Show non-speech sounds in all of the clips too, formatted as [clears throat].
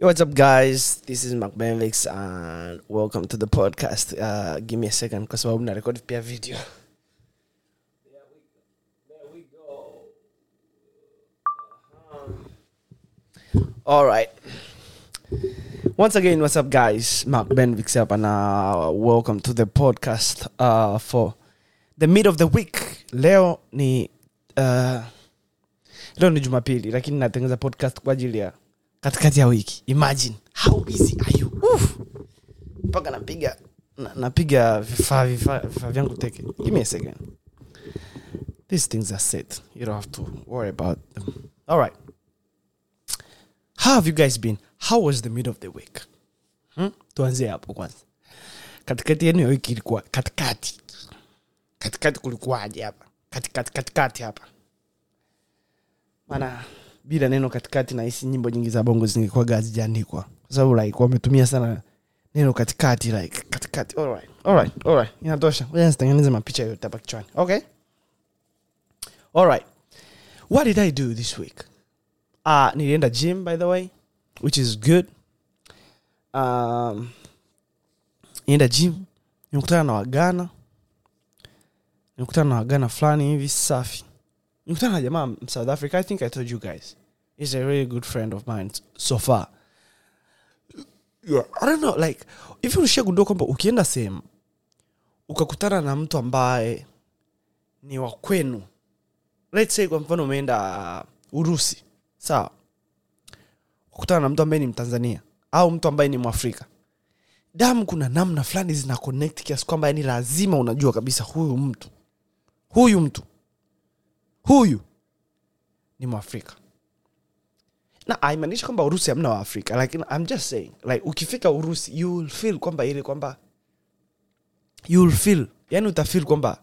Yo, what's up, guys? This is Mark Benvix, and welcome to the podcast. Uh, give me a second, kwa sababu na record a video. All right. Once again, what's up, guys? Mark Benvix hapa na welcome to the podcast uh, for the mid of the week. Leo ni uh, leo ni Jumapili, lakini natengeneza podcast kwa ajili ya katikati ya wiki. Imagine how busy are you? Mpaka napiga na, napiga vifaa vifaa vifaa vyangu teke. Give me a second. These things are set. You don't have to worry about them. All right. How have you guys been? How was the middle of the week? Hmm? Tuanzie hapo kwanza. Katikati yenu ya wiki ilikuwa katikati. Katikati kulikuwaje hapa? Katikati katikati hapa. Maana bila neno katikati nahisi nyimbo nyingi za bongo zingekuaga hazijaandikwa. Kwa sababu like wametumia sana neno katikati like katikati. Alright. Alright. Alright. Inatosha. Ngoja mapicha yote hapa kichwani. Okay? Alright. What did I do this week? Uh, nilienda gym by the way, which is good. Um, gym, nimekutana na wagana, nimekutana na wagana fulani hivi safi. Nimekutana na jamaa South Africa. I think I told you guys. He's a really good friend of mine so far. Yeah, I don't know, like hivi ulishagundua kwamba ukienda sehemu ukakutana na mtu ambaye ni wa kwenu, let's say kwa mfano umeenda Urusi, sawa, ukutana na mtu ambaye ni Mtanzania au mtu ambaye ni Mwafrika, damu kuna namna fulani zina connect kiasi kwamba yani lazima unajua kabisa huyu mtu huyu mtu huyu ni Mwafrika na kwamba Urusi hamna Waafrika, lakini I'm just saying like ukifika Urusi you feel kwamba ile kwamba you feel yani utafeel kwamba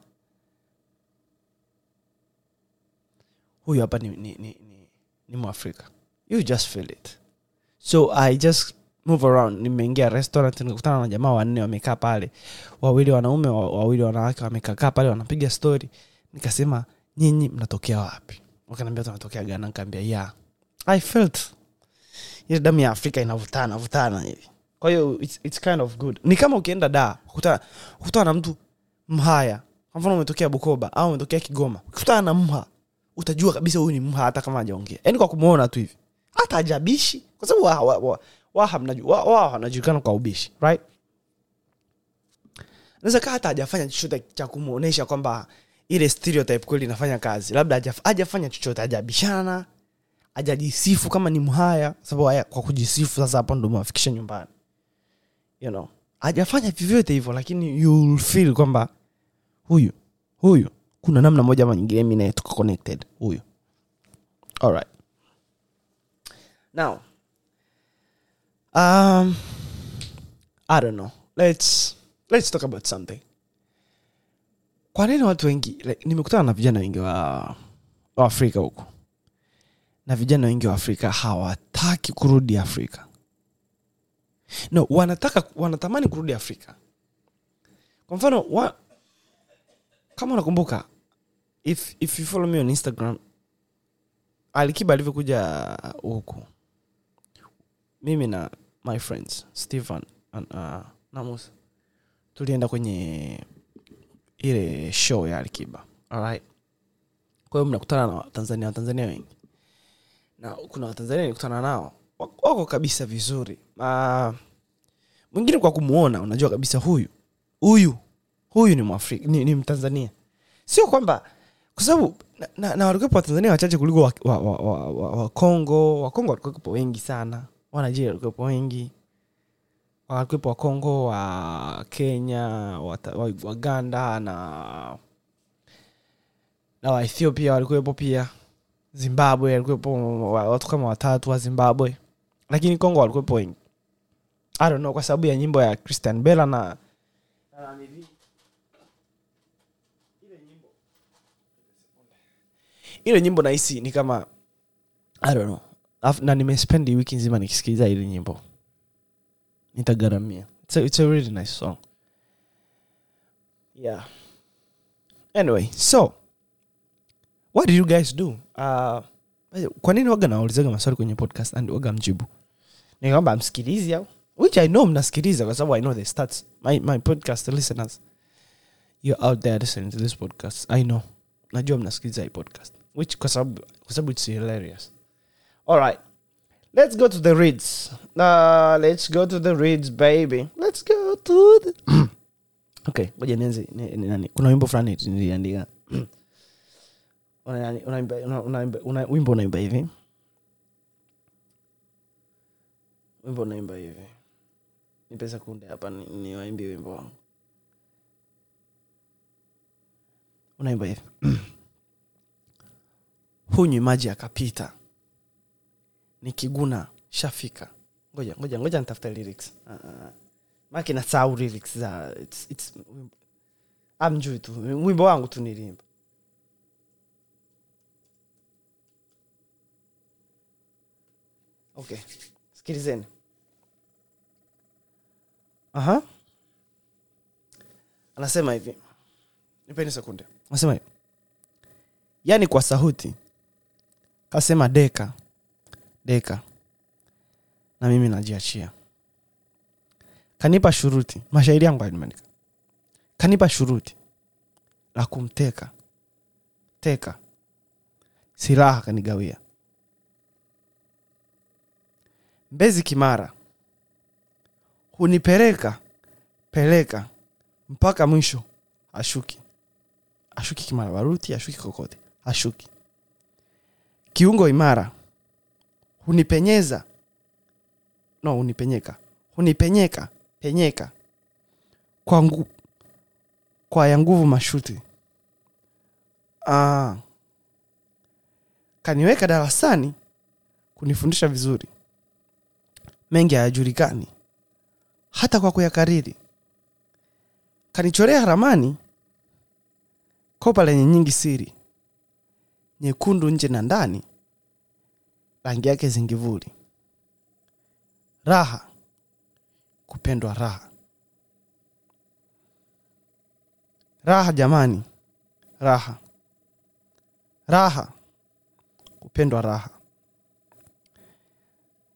huyu hapa ni, ni, ni, ni, ni Mwafrika, you just feel it. So I just move around. Nimeingia restaurant nikakutana na jamaa wanne wamekaa pale, wawili wanaume, wawili wanawake, wamekaa pale wanapiga story. Nikasema nyinyi mnatokea wapi? Wakaniambia tunatokea gana nkaambia yeah, I felt ile damu ya Afrika inavutana vutana hivi. Kwa hiyo it's, it's kind of good. Ni kama ukienda da kukutana na mtu Mhaya, kwa mfano umetokea Bukoba au umetokea Kigoma, ukikutana na Mha utajua kabisa huyu ni Mha hata kama ajaongea yaani kwa kumwona tu hivi, hata ajabishi kwa sababu waha wa, wa, Waha wa- wanajulikana kwa ubishi right? Naweza kaa hata ajafanya chochote cha kumwonyesha kwamba ile stereotype kweli inafanya kazi, labda hajaf- hajafanya chochote, hajabishana, hajajisifu kama ni Mhaya, sababu haya kwa kujisifu sasa hapo ndo umewafikisha nyumbani, you know, hajafanya vyovyote hivyo, lakini you'll feel kwamba huyu huyu kuna namna moja ama nyingine mi naye tuko connected huyu. Alright now um i don't know. Let's let's talk about something kwa nini watu wengi like, nimekutana na vijana wengi wa, wa afrika huko na vijana wengi wa afrika hawataki kurudi afrika. No wanataka wanatamani kurudi afrika. Kwa mfano wa, kama unakumbuka if, if you follow me on instagram alikiba alivyokuja huku. Mimi na my friends stephen and, uh, na musa. Tulienda kwenye ile show ya alikiba. Alright? Kwa hiyo mnakutana na watanzania watanzania wengi. Na kuna watanzania nikutana nao wako kabisa vizuri. Uh, mwingine kwa kumuona unajua kabisa huyu. Huyu. Huyu ni mwafrika ni, ni mtanzania. Sio kwamba kwa sababu na, na, na walikuwepo watanzania wachache kuliko wakongo wa, wa, wa, wa, wakongo wakongo walikuwepo wengi sana. Wanigeria walikuwepo wengi walikuwepo wakongo wa kenya wata- wa- waganda na na waethiopia walikuwepo pia. Zimbabwe walikuwepo watu kama watatu wa zimbabwe. Lakini kongo walikuwepo wengi. I don't know kwa sababu ya nyimbo ya christian bela na ile nyimbo nahisi ni kama I don't know. Na nimespendi wiki nzima nikisikiliza ile nyimbo it's a, it's a really nice song. Yeah. Anyway so what did you guys do? Uh, kwa nini waga nawaulizaga maswali kwenye podcast and waga mjibu? Nikaamba msikilizi au? Which i know mnasikiliza kwa sababu i know the stats. My, my podcast listeners you're out there listening to this podcast. I know. Najua mnasikiliza hii podcast. Which kwa sababu kwa sababu it's hilarious. All right let's go to the reads uh, let's go to the reads baby. Let's go to the [clears throat] okay ngoja nianze ni- ni- nani? Kuna wimbo fulani niliandika. [clears throat] Una- unaimba- unaimba- una- wimbo unaimba hivi? Wimbo unaimba hivi. Nipe kunde hapa ni- wimbo wangu. Unaimba hivi. [clears throat] Hunywi maji akapita nikiguna shafika. Ngoja ngoja ngoja nitafuta lyrics. Uh, uh, maki nasahau lyrics za it's, it's, amjui tu. Wimbo wangu tu nilimba okay sikilizeni. Aha. Anasema hivi. Nipeni sekunde. Anasema hivi. Yaani kwa sauti kasema deka deka. Na mimi najiachia. Kanipa shuruti. Mashairi yangu alimeandika kanipa shuruti la kumteka. Teka. Silaha kanigawia. Mbezi kimara. Hunipeleka peleka mpaka mwisho. Ashuki. Ashuki kimara. Baruti ashuki kokote. Ashuki. Kiungo imara hunipenyeza. No hunipenyeka. Hunipenyeka. Penyeka. Kwa, ngu, kwa ya nguvu mashuti. Aa, kaniweka darasani kunifundisha vizuri. Mengi hayajulikani. Hata kwa kuyakariri. Kanichorea ramani kopa lenye nyingi siri. Nyekundu nje na ndani rangi yake zingivuli raha. Kupendwa raha. Raha jamani. Raha. Raha. Kupendwa raha.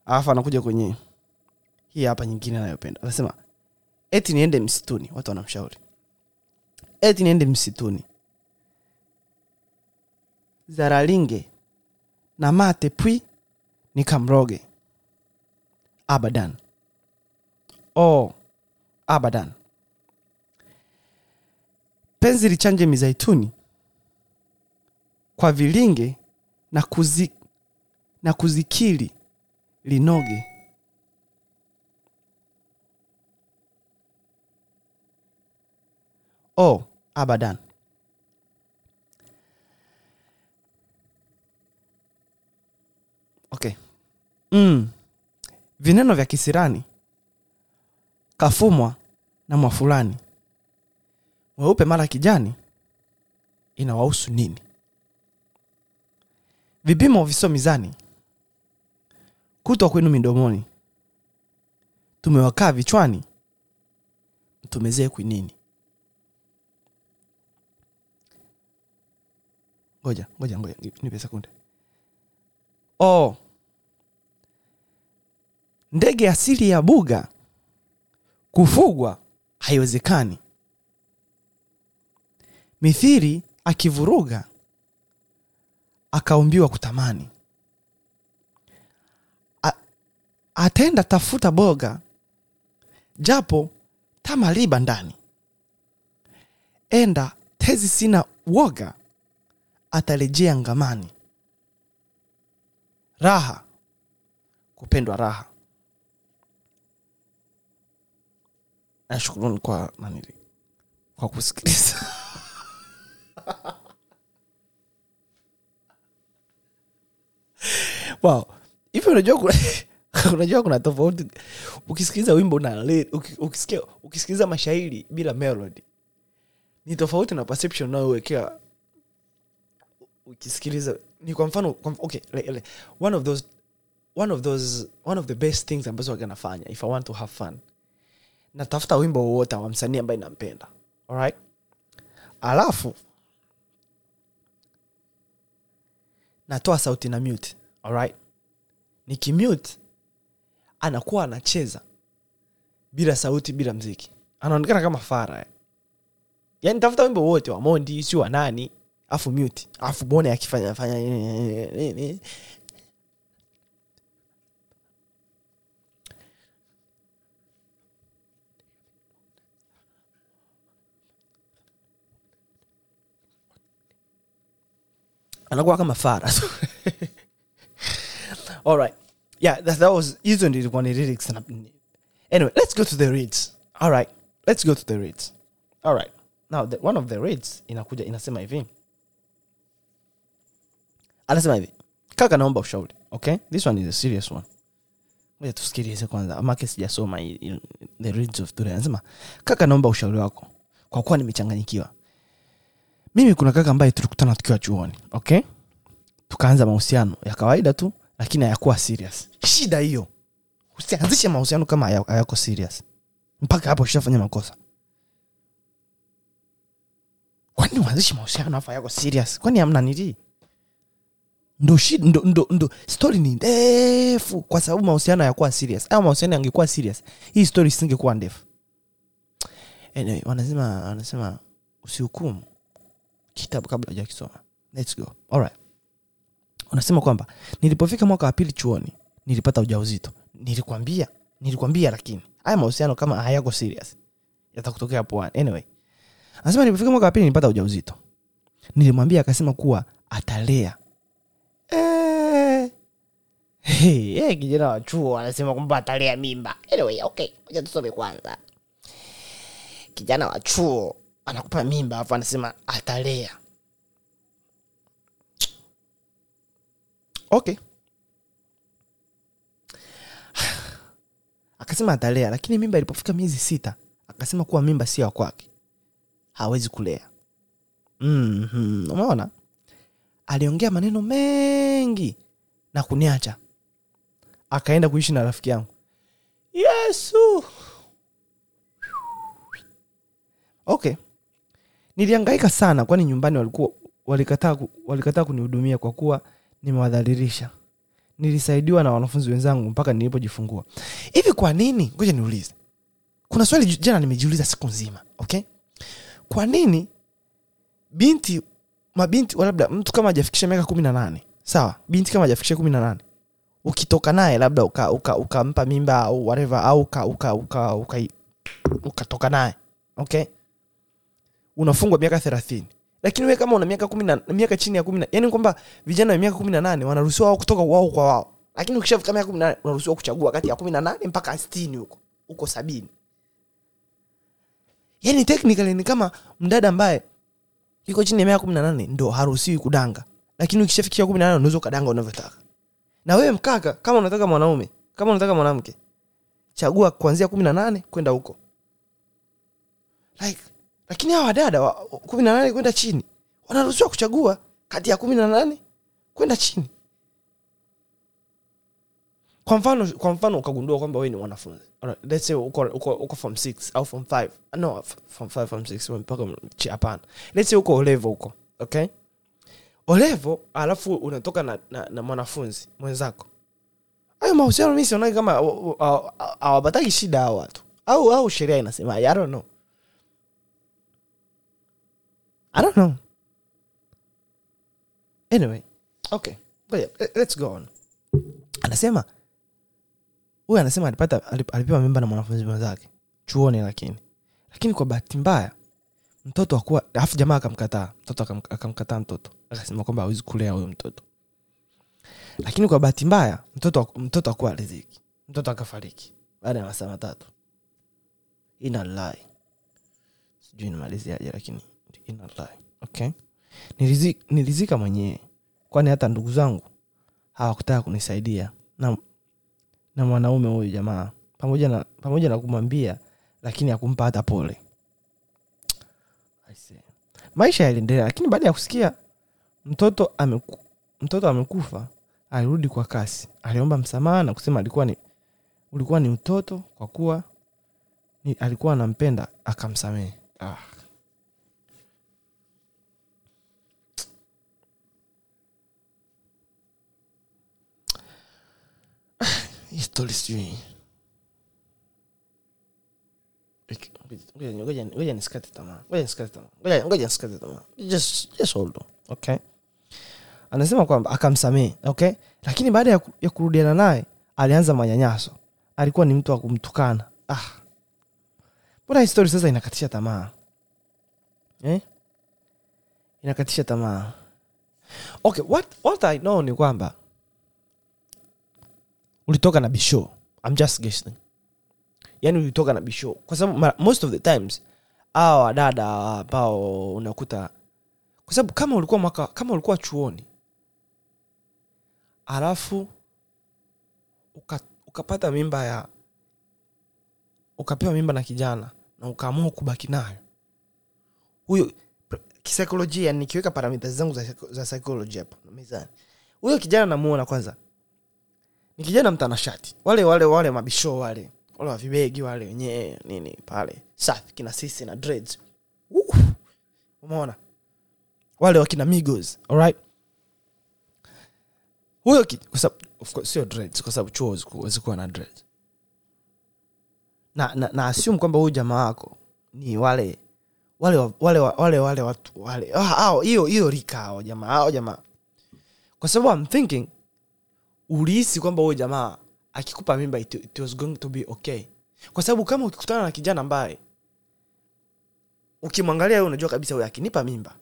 Alafu anakuja kwenye hii hapa nyingine anayopenda. Anasema eti niende msituni watu wanamshauri. Eti niende msituni. Zaralinge na mate pwi nikamroge abadan. Oh abadan. Penzi lichanje mizaituni. Kwa vilinge na, kuzi, na kuzikili linoge. Oh abadan okay. Mm. vineno vya kisirani. Kafumwa na mwafulani. Mweupe mara kijani. Inawahusu nini? Vipimo visio mizani. Kutwa kwenu midomoni. Tumewakaa vichwani. Mtumezee kwinini ngoja ngoja ngoja nipe sekunde oh. ndege asili ya buga. Kufugwa haiwezekani. Mithiri akivuruga akaumbiwa kutamani. A, atenda tafuta boga japo tamaliba ndani. Enda tezi sina woga atarejea ngamani raha. Kupendwa raha. Nashukuruni kwa nanili kwa kusikiliza. [laughs] Wow. Hivi unajua kuna, [laughs] unajua kuna tofauti. Ukisikiliza wimbo na ukisikia ukisikiliza mashairi bila melody. Ni tofauti na perception unayowekea ukisikiliza ni kwa mfano kwa, okay like, like, one of those one of those one of the best things ambazo waganafanya if i want to have fun natafuta wimbo wowote wa msanii ambaye nampenda alright? Alafu natoa sauti na mute alright? Nikimute anakuwa anacheza bila sauti bila mziki. Anaonekana kama fara eh. yaani tafuta wimbo wote wa mondi si wa nani afu mute. Afu mwone akifanya fanya eh, eh, eh, anakuwa kama fara [laughs] alright yeah that, that was hizo ndio ilikuwa ni lyrics anyway let's go to the reads. Alright let's go to the reads. Alright now the, one of the reads inakuja inasema hivi anasema hivi kaka naomba ushauri okay? This one is a serious one. Ngoja tusikilize kwanza make sijasoma the reads of today anasema kaka naomba ushauri wako kwa kuwa nimechanganyikiwa. Mimi kuna kaka ambaye tulikutana tukiwa chuoni okay? Tukaanza mahusiano ya kawaida tu lakini hayakuwa serious. Shida hiyo. Usianzishe mahusiano kama hayako serious. Mpaka hapo ushafanya makosa. Kwani uanzishe mahusiano afu hayako serious? Kwani amna nili ndo, shid, ndo, ndo, ndo story ni ndefu kwa sababu mahusiano hayakuwa serious. Au mahusiano yangekuwa serious hii story isingekuwa ndefu. Anyway, wanasema wanasema usihukumu kitabu kabla hujakisoma. Let's go. Alright unasema kwamba nilipofika mwaka wa pili chuoni nilipata ujauzito. Nilikwambia nilikwambia lakini haya mahusiano kama hayako serious yatakutokea poani anyway anasema nilipofika mwaka wa pili nilipata ujauzito. Nilimwambia akasema kuwa atalea. Hey, kijana wa chuo anasema kwamba atalea mimba. Anyway okay ngoja tusome kwanza. Kijana wa chuo anakupa mimba alafu anasema atalea. Okay. [sighs] Akasema atalea lakini mimba ilipofika miezi sita akasema kuwa mimba sio ya kwake. Hawezi kulea. Mm-hmm. umeona aliongea maneno mengi na kuniacha. Akaenda kuishi na rafiki yangu. Yesu! Okay. Niliangaika sana kwani nyumbani walikuwa walikataa walikataa kunihudumia kwa kuwa nimewadhalilisha. Nilisaidiwa na wanafunzi wenzangu mpaka nilipojifungua. Hivi kwa nini? Ngoja niulize. Kuna swali jana nimejiuliza siku nzima okay? Kwa nini binti mabinti labda mtu kama hajafikisha miaka kumi na nane. Sawa binti kama hajafikisha kumi na nane. Ukitoka naye labda ukampa uka, uka mimba au whatever au uka, uka, uka, uka, naye okay? Unafungwa miaka thelathini. Lakini we kama una miaka miaka chini ya kumina yani kwamba vijana wa miaka kumi na nane wanaruhusiwa wao kutoka wao kwa wao. Lakini ukishafika miaka kumi na nane unaruhusiwa kuchagua kati ya kumi na nane mpaka sitini huko huko sabini. Yani technically ni kama mdada ambaye iko chini ya miaka kumi na nane ndo haruhusiwi kudanga. Lakini ukishafikia kumi na nane unaweza ukadanga unavyotaka. Na wewe mkaka kama unataka mwanaume kama unataka mwanamke chagua kuanzia kumi na nane kwenda huko. Like, lakini hawa wadada kumi na nane kwenda chini wanaruhusiwa kuchagua kati ya kumi na nane kwenda chini kwa mfano kwa mfano ukagundua kwamba wewe ni mwanafunzi. Let's say uko, uko, uko form 6 au form 5 no form 5 form 6 mpaka hapana. Let's say uko olevo huko okay? Olevo alafu unatoka na, na, na mwanafunzi mwenzako. Hayo mahusiano mi sionaki kama wa- wa- wa- hawapataki shida hao watu. Au au sheria inasema i don't know. I don't know. Anyway okay. Let's go on. Anasema huyu anasema alipata alipewa mimba na mwanafunzi mwenzake. Chuoni lakini. Lakini kwa bahati mbaya mtoto akuwa alafu jamaa akamkataa. Mtoto akamkataa mtoto. Akasema kwamba awezi kulea huyo mtoto. Lakini kwa bahati mbaya mtoto mtoto akuwa riziki mtoto akafariki baada ya masaa matatu. Inalai sijui nimaliziaje lakini inalai okay? Nilizika, nilizika mwenyewe. Kwani hata ndugu zangu hawakutaka kunisaidia. Na na mwanaume huyu jamaa. Pamoja na pamoja na kumwambia lakini akumpa hata pole. Maisha yaliendelea lakini baada ya kusikia mtoto ameku, mtoto amekufa alirudi kwa kasi. Aliomba msamaha na kusema alikuwa ni ulikuwa ni utoto kwa kuwa alikuwa anampenda akamsamehe. Ah. histoli sijui. Ngoja nisikate anasema kwamba akamsamehe okay? Lakini baada ya, kurudiana naye alianza manyanyaso. Alikuwa ni mtu wa kumtukana. Ah. Mbona histori sasa inakatisha tamaa? Eh? inakatisha tamaa. Okay what, what i know ni kwamba ulitoka na bisho i'm just guessing. Yani ulitoka na bisho kwa sababu most of the times awa wadada ambao unakuta kwa sababu kama ulikuwa mwaka kama ulikuwa chuoni alafu uka, ukapata mimba ya ukapewa mimba na kijana na ukaamua kubaki nayo. Huyo kisaikolojia nikiweka paramita zangu za, za psychology hapo mezani. Huyo kijana namuona kwanza ni kijana mtanashati. Wale wale wale mabisho wale. Wale wavibegi wale wenyewe nini pale. Safi kina sisi na dreads. Uh, umeona? Wale wakina migos alright? Huyo sio dreads kwa sababu chuo huwezi kuwa na dreads. Na, na, na assume kwamba huyu jamaa wako ni wale wale wale wale wale watu wale. Ah, hiyo hiyo rika hao jamaa hao jamaa. Kwa sababu I'm thinking ulihisi kwamba huyo jamaa akikupa mimba it, it was going to be okay. Kwa sababu kama ukikutana na kijana ambaye ukimwangalia wewe unajua kabisa huyo akinipa mimba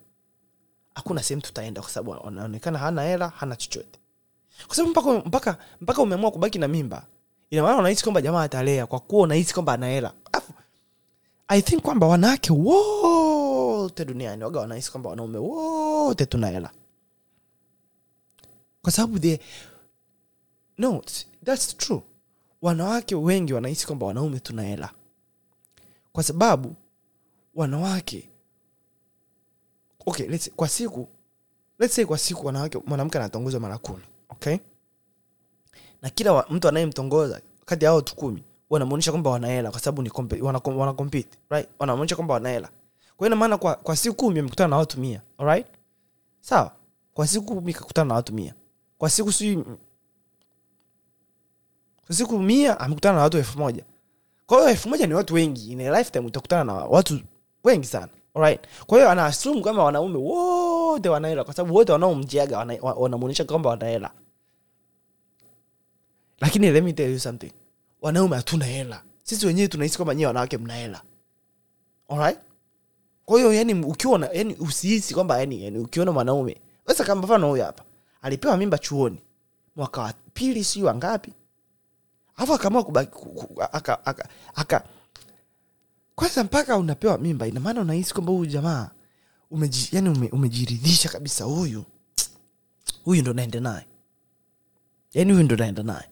hakuna sehemu tutaenda kwa sababu anaonekana hana hela hana chochote. Kwa sababu mpaka, mpaka, mpaka umeamua kubaki na mimba ina maana unahisi kwamba jamaa atalea kwa kuwa unahisi kwamba ana hela. I think kwamba wanawake wote duniani waga wanahisi kwamba wanaume wote tuna hela. Kwa sababu the no that's true. Wanawake wengi wanahisi kwamba wanaume tuna hela. Kwa sababu wanawake okay let's kwa siku let's say kwa siku wanawake mwanamke anatongozwa mara kumi okay? Na kila wa, mtu anayemtongoza kati ya watu kumi wanamwonyesha kwamba wanahela kwa sababu ni kompe- wana, wana compete right? Wanamwonyesha kwamba wanahela kwa hiyo maana kwa, kwa siku kumi amekutana na watu mia alright? Sawa. Kwa siku kumi kakutana na watu mia. Kwa siku sijui siku mia amekutana na watu elfu moja. Kwa hiyo elfu moja ni watu wengi. In a lifetime utakutana na watu wengi sana. Alright kwa hiyo ana kama wanaume wote wanahela kwa sababu wote wanaomjiaga wana- kwamba wanahela lakini let me tell you something. Wanaume hatuna hela. Sisi wenyewe tunahisi kwamba nyie wanawake mna hela. Alright yani ukiona yani usihisi kwamba yani, yani ukiona mwanaume. Sasa kama mfano huyu hapa. Alipewa mimba chuoni. Mwaka wa pili siu wangapi alafu akaamua kubaki ku- ku- aka, aka, aka kwanza mpaka unapewa mimba ina unahisi kwamba huyu jamaa umeji, yani ume, umejiridhisha kabisa huyu huyu ndo naenda naye. Yani huyu ndo naenda naye.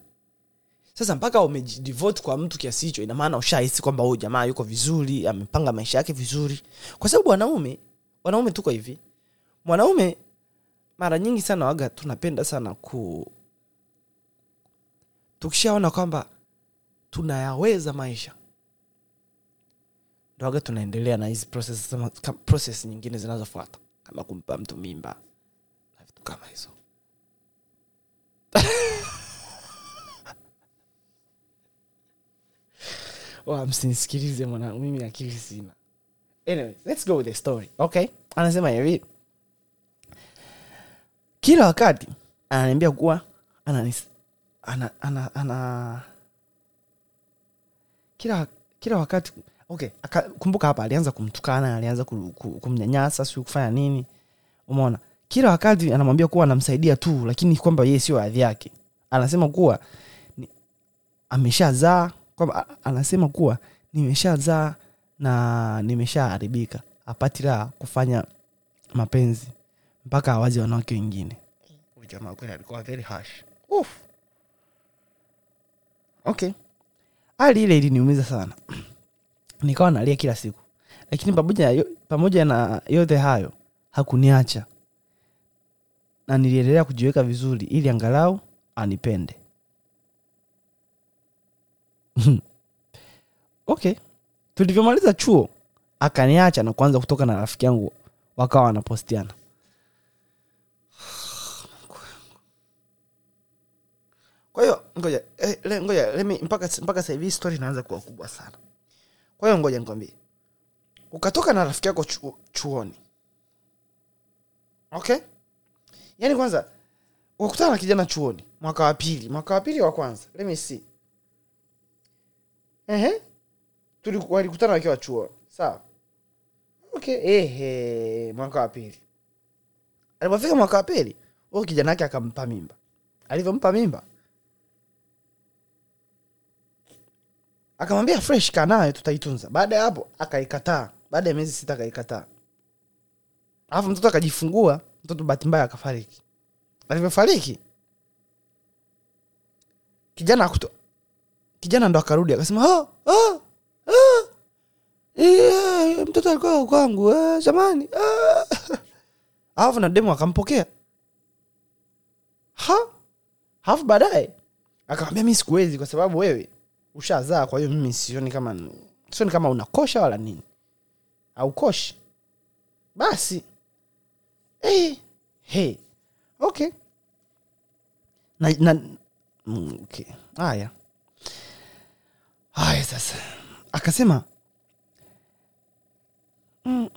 Sasa mpaka umejidevote kwa mtu kiasi hicho ina ushahisi kwamba huyu jamaa yuko vizuri amepanga maisha yake vizuri. Kwa sababu wanaume wanaume tuko hivi. Mwanaume mara nyingi sana waga tunapenda sana ku tukishaona kwamba tunayaweza maisha ndo waga tunaendelea na hizi process, nyingine zinazofuata. Kama kumpa mtu mimba na vitu kama hizo. [laughs] Msinsikilize mwanangu mimi akili sina. Anyway, let's go with the story okay? Anasema hivi. Kila wakati ananiambia kuwa ana, ana, ana kila kila wakati okay aka, kumbuka hapa alianza kumtukana alianza ku- ku- kumnyanyasa siu kufanya nini. Umeona? Kila wakati anamwambia kuwa anamsaidia tu lakini kwamba yeye sio hadhi yake. Anasema kuwa ameshazaa kwamba anasema kuwa nimeshazaa na nimeshaharibika. Apati la kufanya mapenzi mpaka awazi wanawake wengine. Jamaa kweli alikuwa very harsh. Uff. Okay. Hali ile iliniumiza sana. [clears throat] Nikawa nalia kila siku. Lakini pamoja pamoja na yote hayo hakuniacha. Na niliendelea kujiweka vizuri ili angalau anipende. [laughs] Okay. Tulivyomaliza chuo akaniacha na kuanza kutoka na rafiki yangu wakawa wanapostiana kwa hiyo ngoja eh, le- ngoja let mpaka mpaka sasa hivi story inaanza kuwa kubwa sana. Kwa hiyo ngoja nikwambie. Ukatoka na rafiki yako chu, chuoni. Okay? Yaani kwanza wakutana na kijana chuoni mwaka wa pili. Mwaka wa pili wa kwanza. Let me ehe. Walikutana wakiwa chuoni. Sawa. Okay ehe mwaka wa pili. Alipofika mwaka wa pili huyo kijana yake akampa mimba. Alivyompa mimba akamwambia fresh kanayo tutaitunza. Baada ya hapo akaikataa. Baada ya miezi sita akaikataa. Alafu mtoto akajifungua mtoto bahati akafariki. Alivyofariki kijana akuto, kijana ndo akarudi akasema oh, oh, oh. Eh, mtoto alikuwa kwangu eh, jamani ah." [laughs] alafu na demu akampokea. Alafu baadaye akamwambia mi sikuwezi kwa sababu wewe ushazaa kwa hiyo mimi sioni kama sioni kama unakosha wala nini. Aukoshi basi. Hey, hey. okay. Na, na, mm, okay. Haya. Haya sasa. Akasema mm,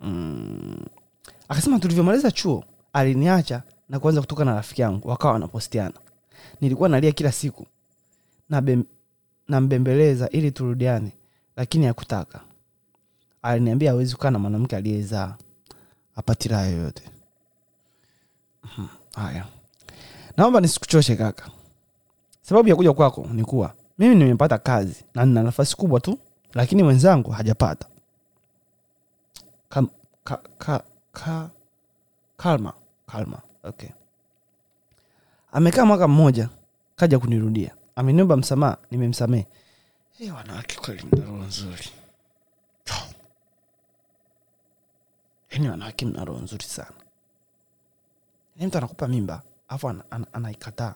mm, akasema tulivyomaliza chuo aliniacha na kuanza kutoka na rafiki yangu wakawa wanapostiana nilikuwa nalia kila siku nambembeleza nambembeleza ili turudiane lakini hakutaka. Aliniambia awezi kukaa na mwanamke aliyezaa apati raha yoyote. Mhm, haya. Naomba nisikuchoshe kaka. Sababu ya kuja kwako ni kuwa mimi nimepata kazi na nina nafasi kubwa tu lakini mwenzangu hajapata. Kam, ka, ka, ka, kalma kalma okay amekaa mwaka mmoja kaja kunirudia. Ameniomba msamaha nimemsamehe. Hey, wanawake kweli mnaroho nzuri. Yani wanawake mna roho nzuri sana. Ni mtu anakupa mimba alafu an, an, anaikataa.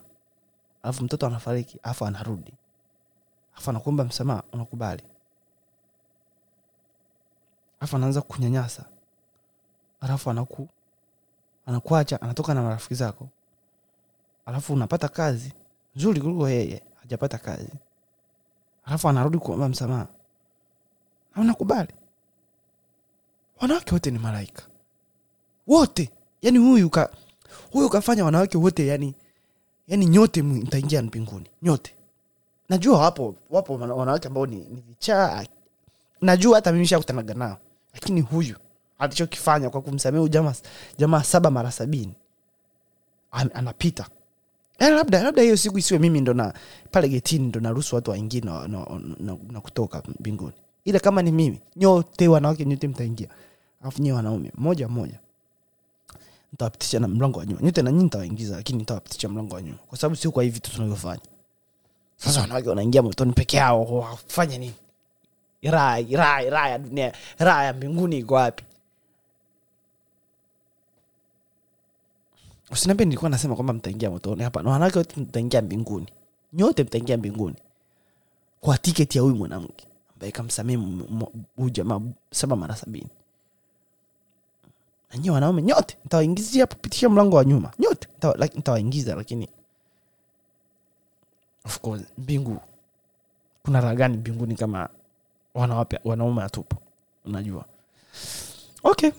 Alafu mtoto anafariki alafu anarudi. Alafu anakuomba msamaha unakubali? Alafu anaanza kunyanyasa alafu anaku anakuacha anatoka na marafiki zako alafu unapata kazi. Nzuri kuliko yeye hajapata kazi. Alafu anarudi kuomba msamaha. Na unakubali. Wanawake wote ni malaika. Wote. Yani huyu ka huyu kafanya wanawake wote yani yani nyote ntaingia mbinguni. Nyote. Najua wapo wapo wanawake ambao ni, vichaa. Najua hata mimi shakutanaga nao. Lakini huyu alichokifanya kwa kumsamia jamaa jamaa saba mara sabini anapita Eh, labda labda hiyo siku isiwe mimi ndo na pale getini ndo naruhusu watu waingie na, na, na, na kutoka mbinguni. Ila kama ni mimi nyote wanawake nyote mtaingia. Alafu nyewe wanaume mmoja mmoja ntawapitisha na mlango wa nyuma. Nyote na nyinyi ntawaingiza lakini ntawapitisha mlango wa nyuma. Kwa sababu sio kwa hivi tu tunavyofanya. Sasa wanawake wanaingia motoni peke yao wafanye nini? Raha raha raha ya dunia raha ya mbinguni iko wapi usiniambie nilikuwa nasema kwamba mtaingia motoni. Hapana wanawake wote mtaingia mbinguni. Nyote mtaingia mbinguni. Kwa tiketi ya huyu mwanamke ambaye kamsamee huyu saba mara sabini. Nanyi wanaume nyote ntawaingizia kupitisha mlango wa nyuma. Nyote ntawaingiza lakini of course mbingu kuna raha mbinguni kama wanawape wanaume atupu unajua. Okay.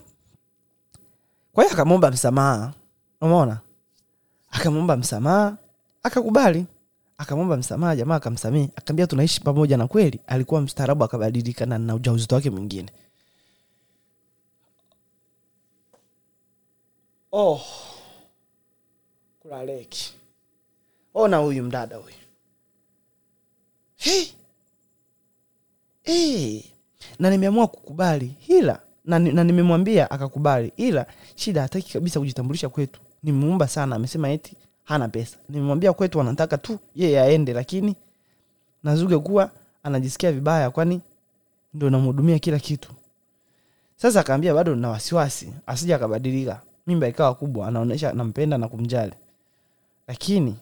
Kwa hiyo akamwomba msamaha umeona? Akamwomba msamaha akakubali. Akamwomba msamaha jamaa akamsamehe. Akaambia tunaishi pamoja na kweli. Alikuwa mstaarabu akabadilika na na ujauzito wake mwingine. Oh. Kulaleki ona huyu mdada huyu. Hey. Hey. na nimeamua kukubali ila na, na nimemwambia akakubali ila shida hataki kabisa kujitambulisha kwetu nimeumba sana amesema eti hana pesa. Nimemwambia kwetu wanataka tu yeye aende lakini nazuge kuwa anajisikia vibaya kwani ndo namhudumia kila kitu. Sasa akaambia bado na wasiwasi asija akabadilika. Mimba ikawa kubwa anaonyesha nampenda na kumjali. Lakini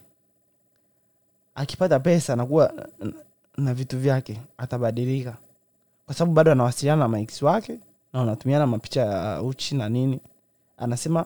akipata pesa nakuwa na, na vitu vyake atabadilika. Kwa sababu bado anawasiliana na max wake na wanatumiana mapicha ya uchi na nini. Anasema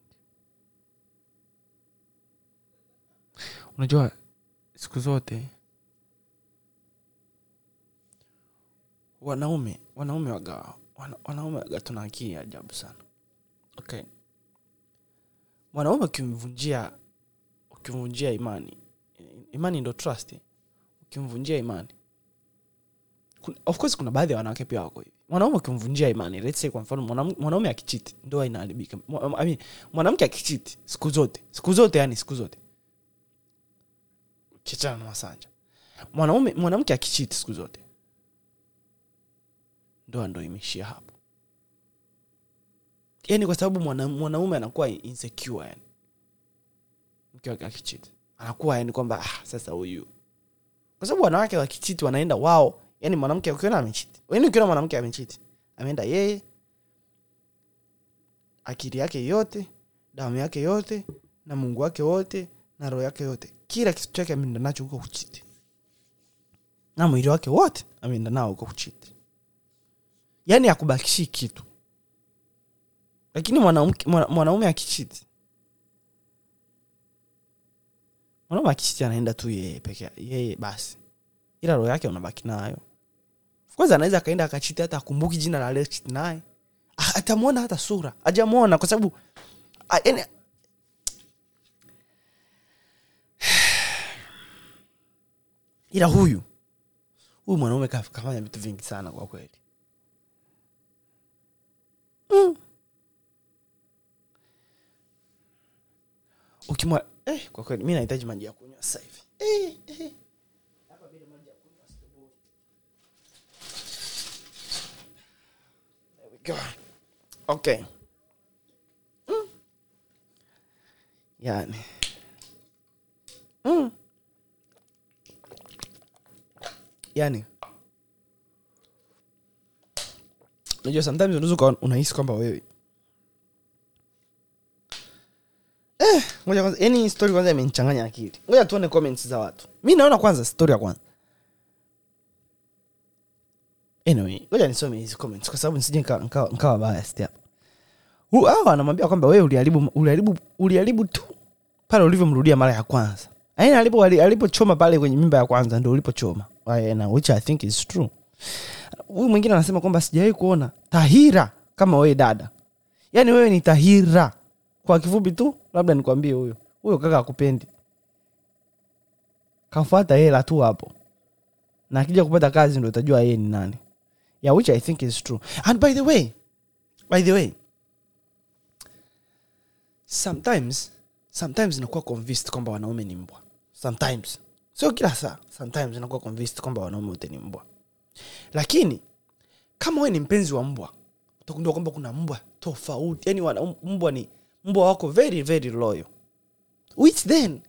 unajua siku zote wanaume wanaume waga wana, wanaume waga tuna ajabu sana. Okay. Mwanaume ukimvunjia ukimvunjia imani imani ndo trust ukimvunjia imani. Of course kuna baadhi ya wanawake pia wako hivi. Mwanaume ukimvunjia imani let's say kwa mfano mwanaume akichiti ndoa inaharibika. I mean, mwanamke akichiti siku zote siku zote yani siku zote kichana na masanja. Mwanaume mwanamke akichiti siku zote ndoa ndo imeishia hapo. Yani kwa sababu mwana, mwanaume anakuwa insecure yani. Mke wake akichiti anakuwa yani kwamba ah, sasa huyu. Kwa sababu wanawake wakichiti wanaenda wao. Yani mwanamke ukiona amechiti yani ukiona mwanamke amechiti ameenda yeye akili yake yote damu yake yote na mungu wake wote na roho yake yote. Kila kitu chake ameenda nacho huko kuchiti. Na mwili wake wote ameenda nao huko kuchiti. Yaani akubakishii kitu. Lakini mwanaume akichiti. Mwanaume akichiti anaenda tu yeye peke yeye basi. Ila roho yake unabaki nayo. Kwanza anaweza akaenda akachiti hata akumbuki jina la aliyechiti naye. Ah, atamwona hata sura. Ajamwona kwa sababu ah, yani ila huyu huyu mwanaume kafanya vitu vingi sana kwa kweli mm. ukimwa eh, kwa kweli mi nahitaji maji ya kunywa sasa hivi eh, eh. Okay mm. yani mm. Yani. Unajua sometimes unaweza unahisi kwamba wewe eh, story kwanza imenichanganya akili. Ngoja tuone comments za watu. Mi naona kwanza story ya kwanza. Ngoja nisome hizi comments kwa sababu nisije nkawa biased hapa. Anamwambia kwamba wewe uliharibu uliharibu uliharibu tu pale ulivyomrudia mara ya kwanza. Yaani alipochoma pale kwenye mimba ya kwanza ndo ulipochoma na which i think is true. Huyu mwingine anasema kwamba sijawahi kuona tahira kama wewe dada. Yaani wewe ni tahira. Kwa kifupi tu labda nikwambie huyo. Huyo kaka akupendi kafuata hela tu hapo. Na akija kupata kazi ndo utajua yeye ni nani. Yeah, which i think is true. And by the way by the way sometimes sometimes inakuwa convinced kwamba wanaume ni mbwa. Sometimes sio kila saa sometimes nakuwa convinced kwamba wanaume wote ni mbwa. Lakini kama we ni mpenzi wa mbwa utagundua kwamba kuna mbwa tofauti. Yani mbwa ni mbwa wako very very loyal. Which then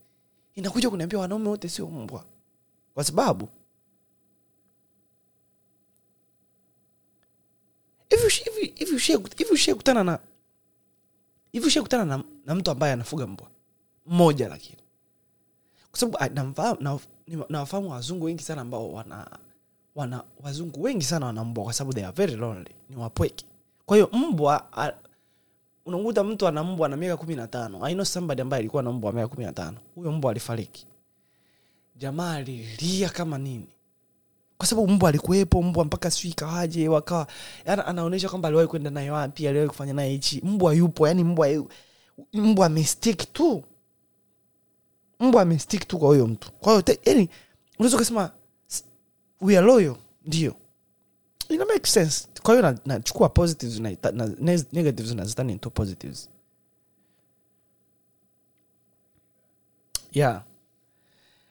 inakuja kuniambia wanaume wote sio mbwa. Kwa sababu hivi ushi- hivi- hivi ushie- hivi ushakutana na hivi ushakutana na, na mtu ambaye anafuga mbwa mmoja lakini kwa sababu ah, nawafahamu wazungu wengi sana ambao wana wana wazungu wengi sana wana mbwa kwa sababu they are very lonely ni wapweke. Kwa hiyo mbwa ah, unakuta mtu ana mbwa na miaka kumi na tano I know ambaye alikuwa na mbwa wa miaka kumi na tano huyo mbwa alifariki. Jamaa alilia kama nini? Kwa sababu mbwa alikuwepo mbwa mpaka sijui ikawaje wakawa yani anaonyesha kwamba aliwahi kwenda naye wapi aliwahi kufanya naye hichi mbwa yupo yani mbwa mbwa amestick tu mbwa amestick tu kwa huyo mtu. Kwa hiyo yani unaweza ukasema we are loyal. Ndio. Ina make sense. Kwa hiyo na- positives na, na ne- negatives nazitani into positives. Yeah.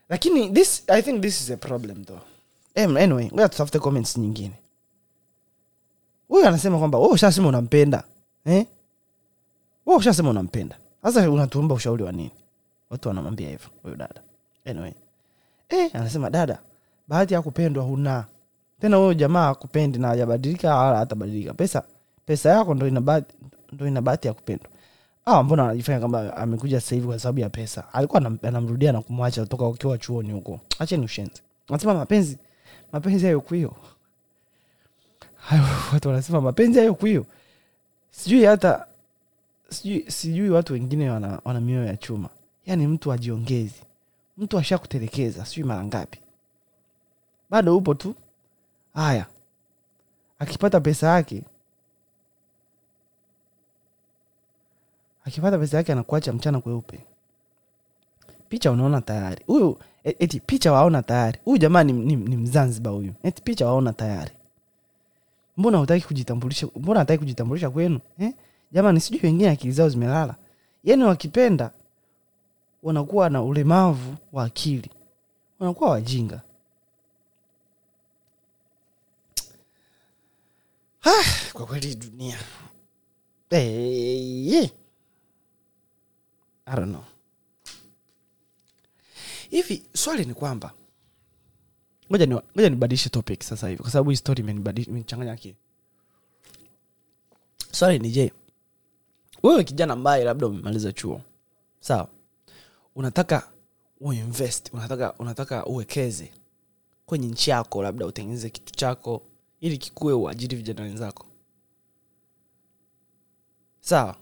Lakini this i think this is a problem though. Em, anyway ngoja tutafute comments nyingine. Huyu anasema kwamba wewe ushasema unampenda eh? wewe ushasema unampenda. Sasa unatuomba ushauri wa nini watu wanamwambia hivyo huyu dada. Anyway. E, anasema dada bahati ya kupendwa huna. Tena huyo jamaa akupendi na hajabadilika wala hatabadilika. Pesa pesa yako ndo ina bahati ndo ina bahati ya kupendwa. Ah mbona anajifanya kwamba amekuja sasa hivi kwa sababu ya pesa? Alikuwa anamrudia na kumwacha toka ukiwa chuoni huko. Acheni ushenzi anasema mapenzi mapenzi hayo kwio watu wanasema mapenzi hayo kwio sijui hata sijui, sijui watu wengine wana, wana mioyo ya chuma yaani mtu ajiongezi. Mtu ashakutelekeza sijui mara ngapi. Bado upo tu. Haya. Akipata pesa yake akipata pesa yake anakuacha mchana kweupe. Picha unaona tayari. Huyu e- eti picha waona tayari. Huyu jamaa ni, ni, ni mzanzibar huyu. Eti picha waona tayari. Mbona hutaki kujitambulisha mbona hataki kujitambulisha kwenu? Eh? jamani sijui wengine akili zao zimelala. Yani wakipenda wanakuwa na ulemavu wa akili. Wanakuwa wajinga. Ah, kwa kweli dunia. Hey, yeah. I don't know. hivi swali ni kwamba ngoja ni nibadilishe topic sasa hivi kwa sababu hii story imenibadilisha- imenichanganya akili. Swali ni je wewe kijana ambaye labda umemaliza chuo sawa unataka uinvest unataka unataka uwekeze kwenye nchi yako labda utengeneze kitu chako ili kikuwe uajiri vijana wenzako. Sawa?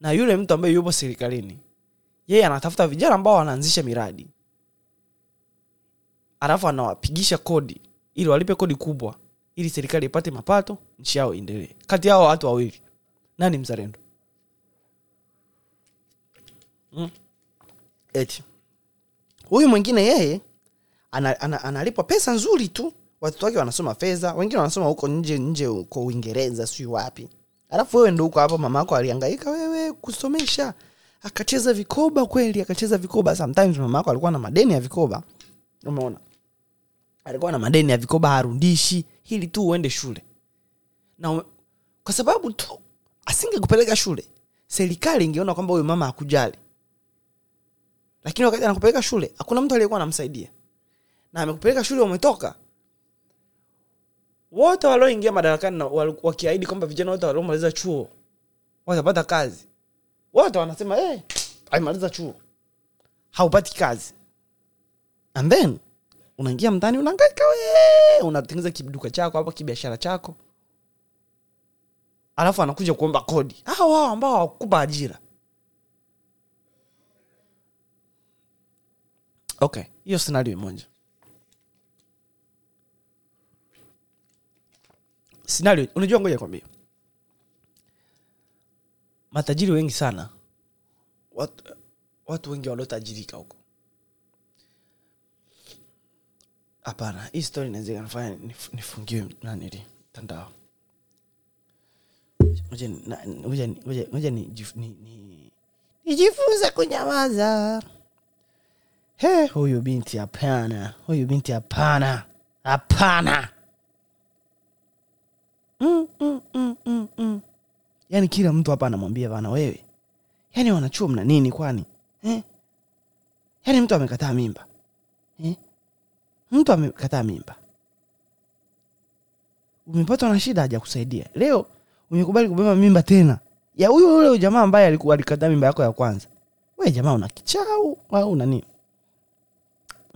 Na yule mtu ambaye yupo serikalini yeye anatafuta vijana ambao wanaanzisha miradi. Alafu anawapigisha kodi ili walipe kodi kubwa ili serikali ipate mapato nchi yao iendelee. Kati yao watu wawili. Nani mzalendo? Mm. Eti huyu mwingine yeye ana, ana, analipwa pesa nzuri tu. Watoto wake wanasoma fedha wengine wanasoma huko nje nje huko uingereza sijui wapi. Alafu wewe ndo huko hapo mama aliangaika wewe kusomesha. Akacheza vikoba kweli akacheza vikoba. Sometimes mama alikuwa na madeni ya vikoba. Umeona? Alikuwa na madeni ya vikoba harudishi hili tu uende shule. Na kwa sababu tu asingekupeleka shule serikali ingeona kwamba huyu mama hakujali lakini wakati anakupeleka shule hakuna mtu aliyekuwa anamsaidia. Na amekupeleka shule umetoka. Wote walioingia madarakani wakiahidi kwamba vijana wote waliomaliza chuo watapata kazi wote wanasema hey, alimaliza chuo. Haupati kazi. And then unaingia mtani unaangaika unatengeneza kiduka chako hapa kibiashara chako. Alafu anakuja kuomba kodi. Hao hao ambao hawakupa ajira okay. Hiyo scenario moja scenario unajua ngoja kwambia matajiri wengi sana watu, watu wengi waliotajirika huko. Hapana hii story inaweza ikanifanya nif- nifungiwe nanili mtandao. Ngoja ni- na- he huyu binti hapana huyu binti hapana hapana. Mm, mm, mm, mm, mm. yaani kila mtu hapa anamwambia bana wewe. Yaani wanachuo mna nini kwani? Eh? yaani mtu amekataa mimba. Eh? mtu amekataa mimba. Umepatwa na shida haja kusaidia leo umekubali kubeba mimba tena. Ya huyo ule jamaa ambaye alikataa mimba yako ya kwanza. We jamaa una kichau au una nini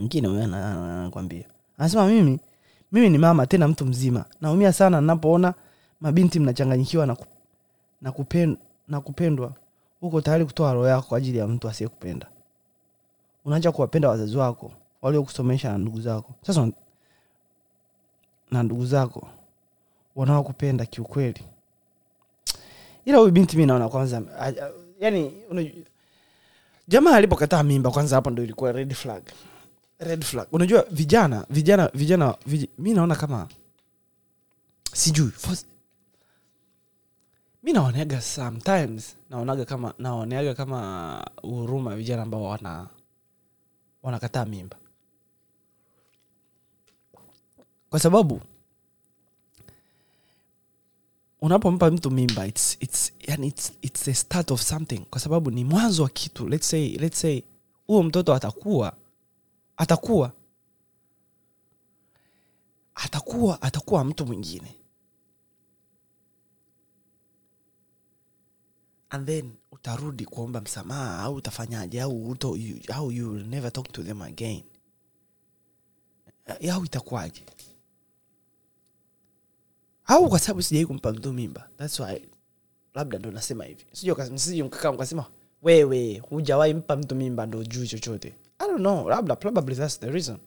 mwingine ana- anakwambia. Anasema mimi mimi ni mama tena mtu mzima. Naumia sana napoona mabinti mnachanganyikiwa na, ku, na, kupen, na kupendwa. Huko tayari kutoa roho yako kwa ajili ya mtu asiyekupenda. Unaacha kuwapenda wazazi wako waliokusomesha na ndugu zako. Sasa na ndugu zako wanaokupenda kiukweli. Ila huyu binti mi naona kwanza yani jamaa alipokataa mimba kwanza hapo ndo ilikuwa red flag red flag. Unajua vijana vijana vijana vij, mi naona kama sijui first- mi naoneaga sometimes naonaga kama naoneaga kama huruma vijana ambao wana wanakataa mimba. Kwa sababu unapompa mtu mimba it's, it's, yani it's, it's a start of something. Kwa sababu ni mwanzo wa kitu. Let's say, let's say huo mtoto atakuwa atakuwa atakuwa atakuwa mtu mwingine. And then utarudi kuomba msamaha au utafanyaje au uto, you, au you never talk to them again. Au itakuwaje? Au kwa sababu sijai kumpa mtu mimba. Thats why labda ndo nasema hivi. Mkakaa mkasema wewe hujawahi mpa mtu mimba ndo juu chochote i don't know labda probably that's the reason.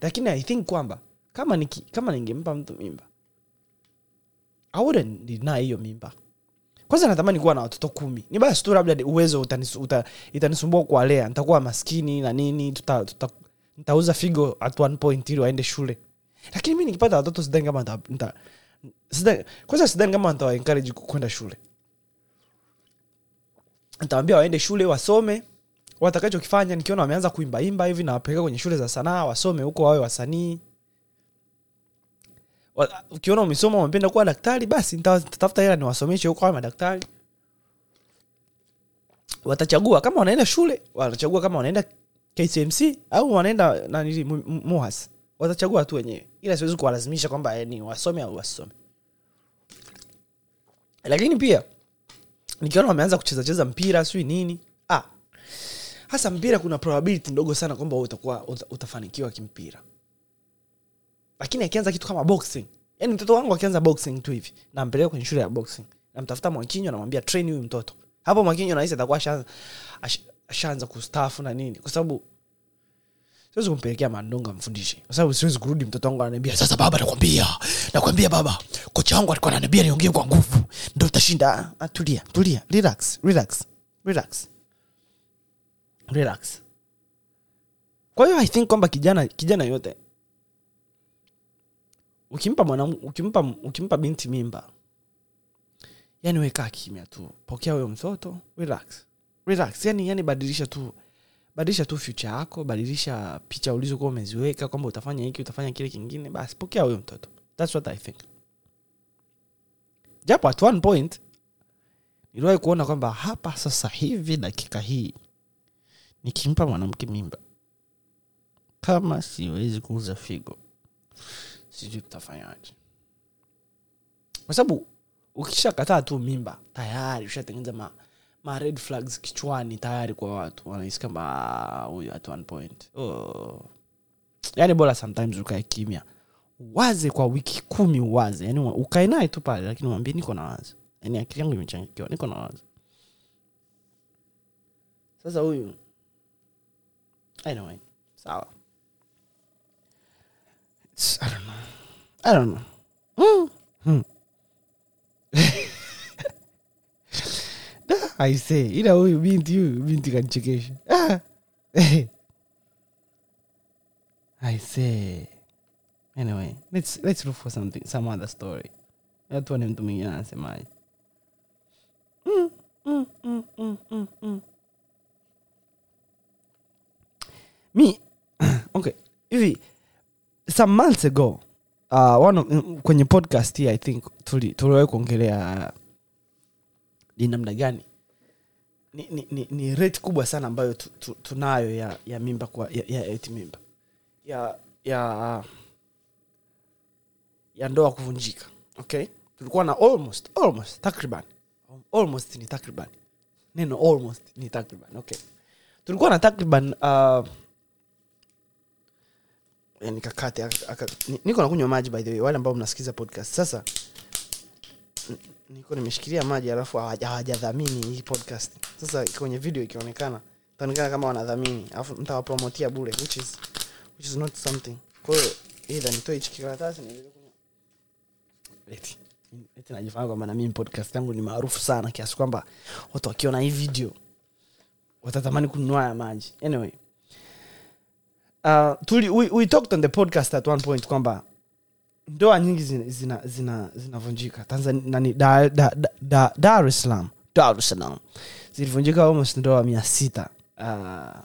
Lakini i think kwamba kama niki, kama ningempa mtu mimba i wouldn't deny hiyo mimba. Kwanza natamani kuwa na watoto kumi. Ni basi tu labda uwezo utanis- uta, itanisumbua kuwalea. Nitakuwa maskini na nini tuta, tuta, nitauza figo at one point ili waende shule. Lakini mi nikipata watoto sidhani kama nita, nita, sidhani- kwanza sidhani kama nitawa encourage kwenda shule. Nitawambia waende shule wasome watakachokifanya nikiona wameanza kuimbaimba hivi nawapeleka kwenye shule za sanaa wasome huko wawe wasanii. Ukiona umesoma umependa kuwa daktari basi nita- nitatafuta hela niwasomeshe huko wawe madaktari. Watachagua kama wanaenda shule watachagua kama wanaenda kcmc au wanaenda Mu- muhas. Watachagua tu wenyewe. Ila siwezi kuwalazimisha kwamba eh, ni wasome au wasome lakini pia nikiona wameanza kucheza cheza mpira sijui nini ah, hasa mpira kuna probability ndogo sana kwamba utakuwa uta, utafanikiwa kimpira. Lakini akianza kitu kama boxing yani mtoto wangu akianza boxing tu hivi nampeleka kwenye shule ya boxing namtafuta mwakinyo namwambia train huyu mtoto. Hapo mwakinyo nahisi atakuwa ashaanza kustafu na nini. Kwa sababu siwezi kumpelekea mandonga amfundishe. Kwa sababu siwezi kurudi mtoto wangu ananiambia sasa baba nakwambia nakwambia baba kocha wangu alikuwa ananiambia niongee kwa nguvu ndo utashinda. Ah, tulia tulia relax relax relax relax. Kwa hiyo i think kwamba kijana kijana yote ukimpa mwana, ukimpa, ukimpa binti mimba yani wekaa kimya tu pokea huyo mtoto relax. Relax yani, yani badilisha tu badilisha tu future yako badilisha picha ulizokuwa umeziweka kwamba utafanya hiki utafanya kile kingine basi pokea huyo mtoto. Thats what i think. Japo at one point niliwahi kuona kwamba hapa sasa hivi dakika hii nikimpa mwanamke mimba. Kama siwezi kuuza figo sijui tutafanyaje. Kwa sababu ukishakataa tu mimba tayari ushatengeneza ma, ma red flags kichwani tayari kwa watu. Wanahisi kama "Ah, huyu at one point. Oh. yaani bora sometimes ukae kimya. Uwaze kwa wiki kumi uwaze. Yani ukae naye tu pale lakini mwambie niko na waza yani akili yangu imechangikiwa niko na waza sasa huyu anyway sawa It's- I don't know. I don't know. Mm. Hmm. [laughs] I say, ila huyu binti huyu binti kanichekesha. Ah. I say. Anyway, let's let's look for something some other story. Tuone mtu mwingine anasemaje. Mm, mm, mm, mm, mm, mm. Mi [clears throat] okay, hivi some months ago uh, one of, mm, kwenye podcast hii i think tuli- tuliwahi kuongelea ni namna gani. Ni, ni, ni, ni rate kubwa sana ambayo tu, tu, tunayo ya, ya mimba kwa ya, ya eti mimba. Ya ya ya ndoa kuvunjika okay? Tulikuwa na almost almost takriban almost ni takriban. Neno almost ni takriban okay? Tulikuwa na takriban uh, eh, nikakate aka- aka- ni- niko nakunywa maji by the way wale ambao mnasikiza podcast. Sasa niko nimeshikilia maji alafu hawajadhamini hii podcast. Sasa kwenye video ikionekana itaonekana kama wanadhamini alafu ntawapromotia bure which is, which is not something. Kwahiyo idha nitoe hichi kikaratasi najifanya kwamba na mimi podcast yangu ni maarufu sana kiasi kwamba watu wakiona hii video watatamani kununua ya maji. Anyway uh, talked on the podcast at one point kwamba ndoa nyingi zinavunjika zina, zina, zina Tanzania Dar da, da, da, Dar es Salaam. Dar es Salaam. Zilivunjika almost ndoa mia sita. Uh,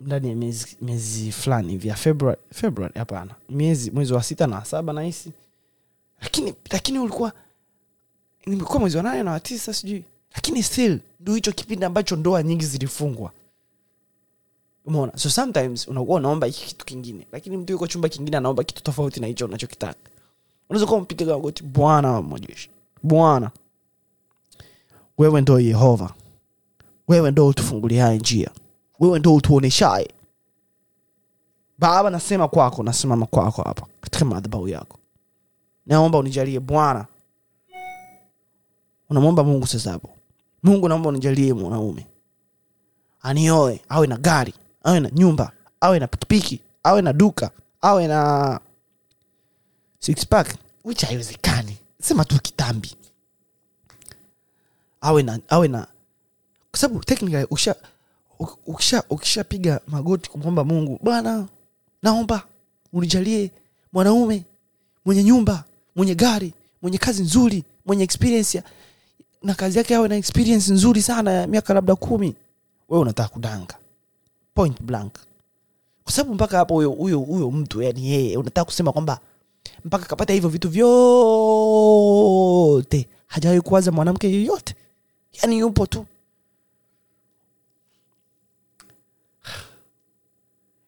ndani ya miezi, miezi fulani hivi ya February February hapana. Miezi mwezi wa sita na saba nahisi. Lakini lakini ulikuwa nimekuwa mwezi wa nane na watisa sijui. Lakini still ndo hicho kipindi ambacho ndoa nyingi zilifungwa umeona? So sometimes unakuwa unaomba hiki kitu kingine lakini mtu yuko chumba kingine anaomba kitu tofauti na hicho unachokitaka. Unaweza kuwa mpiga magoti bwana wa bwana wewe ndo yehova. Wewe ndo utufunguliaye njia. Wewe ndo utuoneshaye. Baba nasema kwako nasimama kwako hapa katika madhabau yako. Naomba unijalie bwana. Unamwomba mungu sasa hapo. Mungu naomba unijalie mwanaume. Anioe awe na gari awe na nyumba awe na pikipiki awe na duka awe na six pack which haiwezekani. Sema tu kitambi. Awe na awe na kwa sababu technically ukisha ukisha ukishapiga magoti kumwomba mungu bwana naomba unijalie mwanaume mwenye nyumba mwenye gari mwenye kazi nzuri mwenye experience ya, na kazi yake awe na experience nzuri sana ya miaka labda kumi. Wewe unataka kudanga point blank. Kwa sababu mpaka hapo huyo huyo mtu yani yeye unataka kusema kwamba mpaka kapata hivyo vitu vyote hajawahi kuwaza mwanamke yoyote. Yani yupo tu.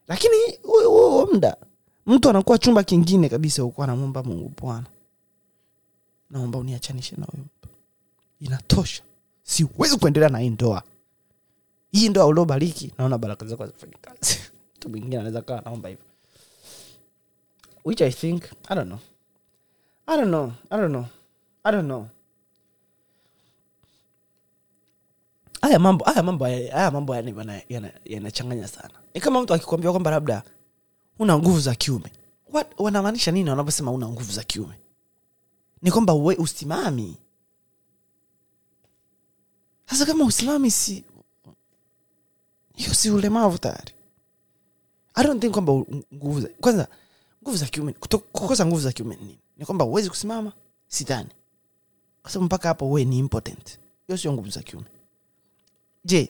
Lakini huo mda mtu anakuwa chumba kingine kabisa huku anamwomba mungu bwana naomba uniachanishe na huyo mtu. Inatosha. Siwezi kuendelea na hii ndoa hii ndo uliobariki naona baraka zako hazifanya kazi. [laughs] Mtu mwingine anaweza kaa naomba hivyo. Which i think i don't know. I don't know i don't know i don't know. Haya mambo haya mambo haya mambo yanachanganya yana, yana- sana. Ni kama mtu akikwambia kwamba labda una nguvu za kiume. What- wanamaanisha nini wanaposema una nguvu za kiume? Ni kwamba usimami. Sasa kama usimami si hiyo si ulemavu tayari. I don't think kwamba nguvu za kwanza nguvu za kiume kukosa nguvu za kiume ni nini? Ni kwamba huwezi kusimama sidhani. Kwa sababu mpaka hapo uwe ni impotent hiyo sio nguvu za kiume. Je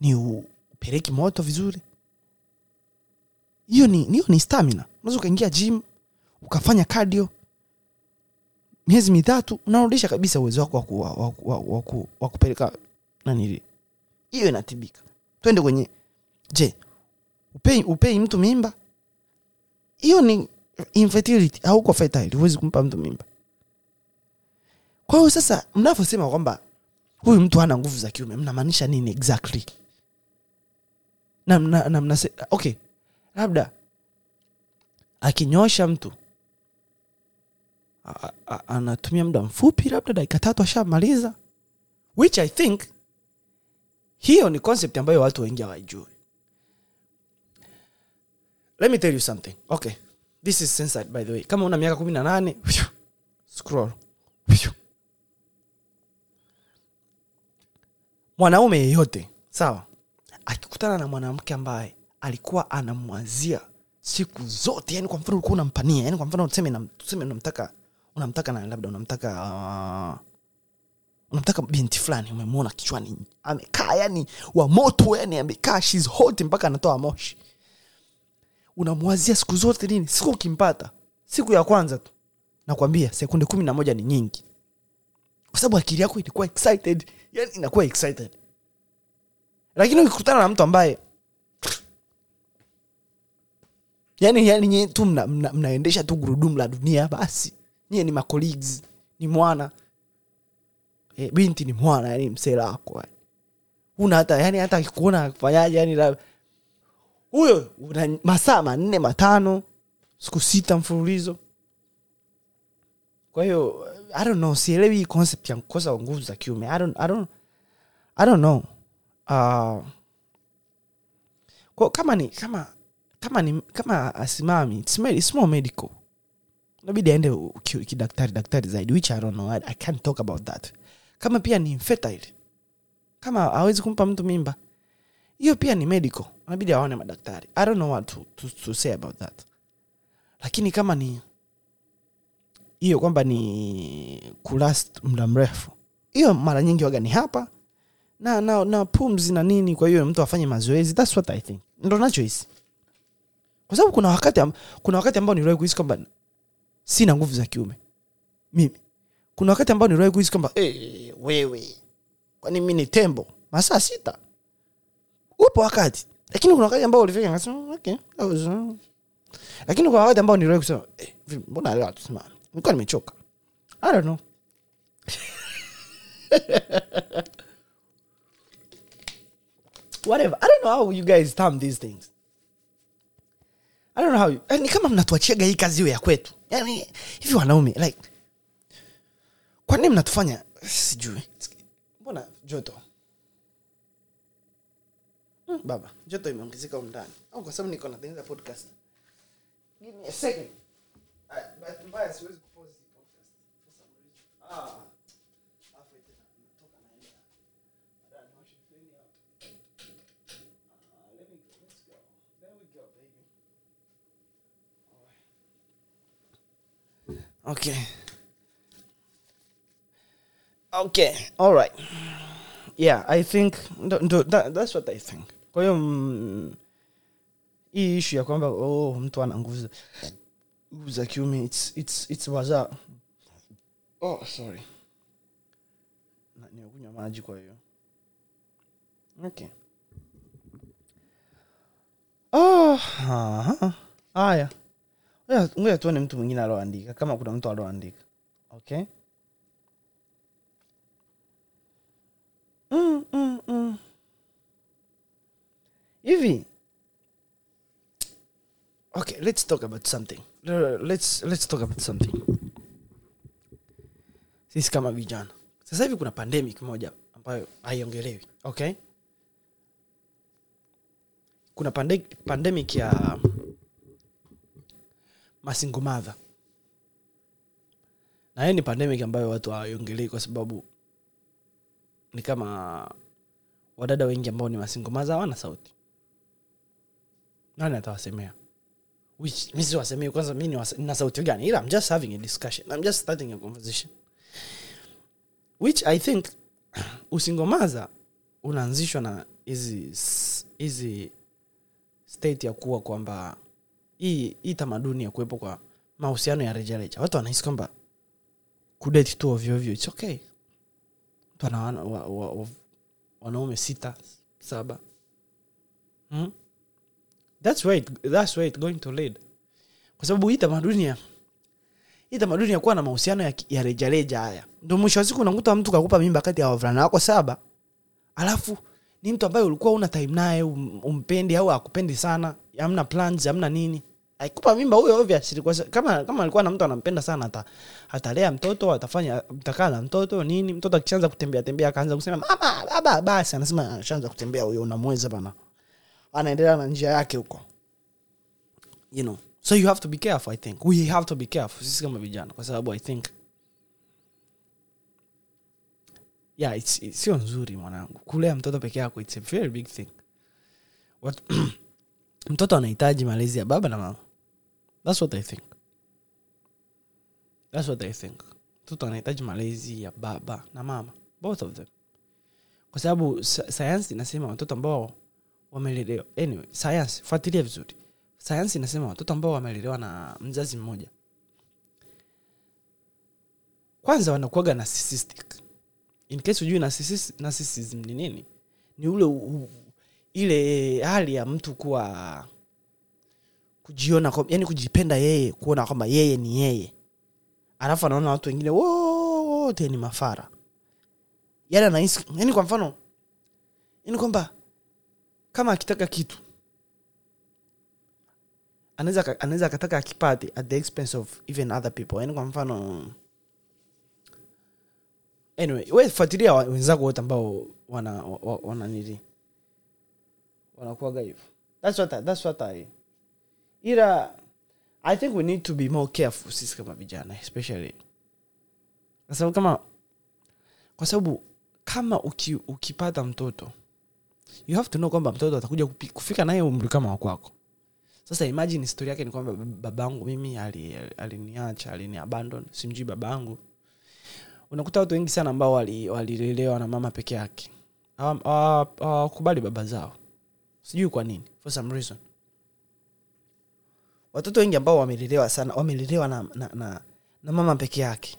ni upeleki moto vizuri? Hiyo ni hiyo ni stamina. Unaweza ukaingia gym ukafanya cardio miezi mitatu unarudisha kabisa uwezo wako wa kupeleka nanili hiyo inatibika twende kwenye je upei, upei mtu mimba? Hiyo ni infertility hauko fertile huwezi kumpa mtu mimba. Kwa hiyo sasa mnavyosema kwamba huyu mtu hana nguvu za kiume mnamaanisha nini exactly? Na, na, na mnase, okay labda akinyosha mtu a- a- anatumia muda mfupi labda dakika tatu ashamaliza which i think hiyo ni concept ambayo watu wengi hawaijui. Let me tell you something. Okay. This is censored by the way. Kama una miaka kumi na nane scroll. Mwanaume yeyote sawa akikutana na mwanamke ambaye alikuwa anamwazia siku zote yani kwa mfano ulikuwa unampania yani kwa mfano tuseme unamtaka unamtaka na labda unamtaka uh, unamtaka binti fulani umemwona kichwani amekaa yani wa yani amekaa shes hot mpaka anatoa moshi. Unamwazia siku zote nini? Siku ukimpata siku ya kwanza tu. Nakwambia sekunde kumi na moja ni nyingi. Kwa sababu akili yako ilikuwa excited yani inakuwa excited. Lakini ukikutana na mtu ambaye yani yani nyie tu mna, mna, mnaendesha tu gurudumu la dunia basi. Nyie ni macolleagues ni mwana e, binti ni mwana yani msela wako yani. una hata yani hata akikuona akufanyaje yani huyo una masaa manne matano siku sita mfululizo. Kwa hiyo i don't know sielewi hii concept ya kukosa nguvu za kiume. I don't, I don't, I don't know. Uh, kwa kama ni kama kama ni kama asimami it's, more medical. Nabidi aende kidaktari daktari zaidi which i don't know. I, i can't talk about that kama pia ni infertile. Kama hawezi kumpa mtu mimba hiyo pia ni medical. Anabidi aone madaktari. I don't know what to, to, to say about that. Lakini kama ni hiyo kwamba ni kulast muda mrefu hiyo mara nyingi waga ni hapa. Na, na, na pumzi na nini kwa hiyo mtu afanye mazoezi thats what i think. Ndo nachohisi kwa sababu kuna wakati kuna wakati ambao niliwahi kuhisi kwamba sina nguvu za kiume. Mimi kuna wakati ambao niliwahi kuhisi kwamba hey, wewe kwani mi ni tembo? Masaa sita. Upo wakati. Lakini kuna wakati ambao ulifika okay uh, lakini kuna wakati ambao niliwahi kusema eh, mbona leo hatusimami? Nilikuwa nimechoka. I don't know. [laughs] Whatever. I don't know how you guys term these things. I don't know how you, ni kama mnatuachiaga hii kazi iwe ya kwetu. Yani hivi wanaume like kwa nini mnatufanya? Sijui. Mbona joto? Hmm, baba joto imeongezeka umndani au kwa sababu niko natengeneza podcast. Alafu eti na- natoka naenda baadaye nioshe plane out. Ah, let me go let's go there we go baby okay okay. All right. Yeah i think ndo, that, that's what i think. Kwa hiyo mm, hii ishu ya kwamba oh, mtu ana nguvu za- kiume it's, it's, it's waza. Oh sorry. Nimekunywa maji kwa hiyo. Okay. Oh, ngoja tuone mtu mwingine aloandika kama kuna mtu aloandika. Okay mm, mm, mm. hivi. Okay let's talk about something. Let's, let's talk about something. Sisi kama vijana. Sasa hivi kuna pandemic moja ambayo haiongelewi okay? Kuna pande, pandemic ya masingumadha na hii ni pandemic ambayo watu hawaiongelei kwa sababu ni kama wadada wengi ambao ni masingo madha hawana sauti. Nani atawasemea? Which mi kwanza mi ni nina sauti gani? Ila i'm just having a discussion. I'm just starting a conversation. Which i think [clears throat] usingomaza unaanzishwa na hizi hizi state ya kuwa kwamba hii hii tamaduni ya kuwepo kwa mahusiano ya rejareja. Watu wanahisi kwamba kudeti tu ovyoovyo its okay mtu ana wana- wa- wa- wa- wanaume sita saba. Hmm? that's where it, that's where it going to lead. Kwa sababu hii tamaduni hii tamaduni ya kuwa na mahusiano ya, ya rejareja haya. Ndo mwisho wa siku unakuta mtu kakupa mimba kati ya wavulana wako saba. Alafu ni mtu ambaye ulikuwa una time naye um, umpendi au akupendi sana. Amna plans amna nini akikupa mimba huyo obviously kama kama alikuwa na mtu anampenda sana ata, atalea mtoto atafanya mtakaa na mtoto nini mtoto akishaanza kutembea tembea akaanza kusema mama baba basi. Anasema ashaanza kutembea huyo unamweza bana. Anaendelea na njia yake huko. You know. So you have to be careful i think. We have to be careful sisi kama vijana kwa sababu i think yeah sio nzuri mwanangu. Kulea mtoto peke yako it's a very big thing. What, [clears throat] mtoto anahitaji malezi ya baba na mama thats what i think. Thats what i think. Mtoto anahitaji malezi ya baba na mama. Both of them. Kwa sababu sayansi inasema watoto ambao wamelelewa. Anyway sayansi fuatilia vizuri. Sayansi inasema watoto ambao wamelelewa na mzazi mmoja. Kwanza wanakuaga narcissistic. In case hujui narcissism ni nini? Ni ule u, ile hali ya mtu kuwa kujiona yani kujipenda yeye kuona kwamba yeye ni yeye. Alafu anaona watu wengine wote ni mafara. Yani anahisi yani kwa mfano yani kwamba kama akitaka kitu anaweza anaweza akataka akipate at the expense of even other people. Yani kwa mfano anyway we wenzako wote ambao wana wa- wa- wana nili wanakuaga hivyo. That's what I, that's what I ila i think we need to be more careful sisi kama vijana especially. Kwa sababu kama kwa sababu kama uki, ukipata mtoto you have to know kwamba mtoto atakuja kufika naye umri kama wakwako sasa imagine historia yake ni kwamba babangu mimi ali- ali aliniabandon simjui babangu. Unakuta watu wengi sana ambao wali- walilelewa na mama peke yake. Hawa- hawa- hawakubali baba zao. Sijui kwa nini for some reason watoto wengi ambao wamelelewa sana wamelelewa na, na, na, na mama peke yake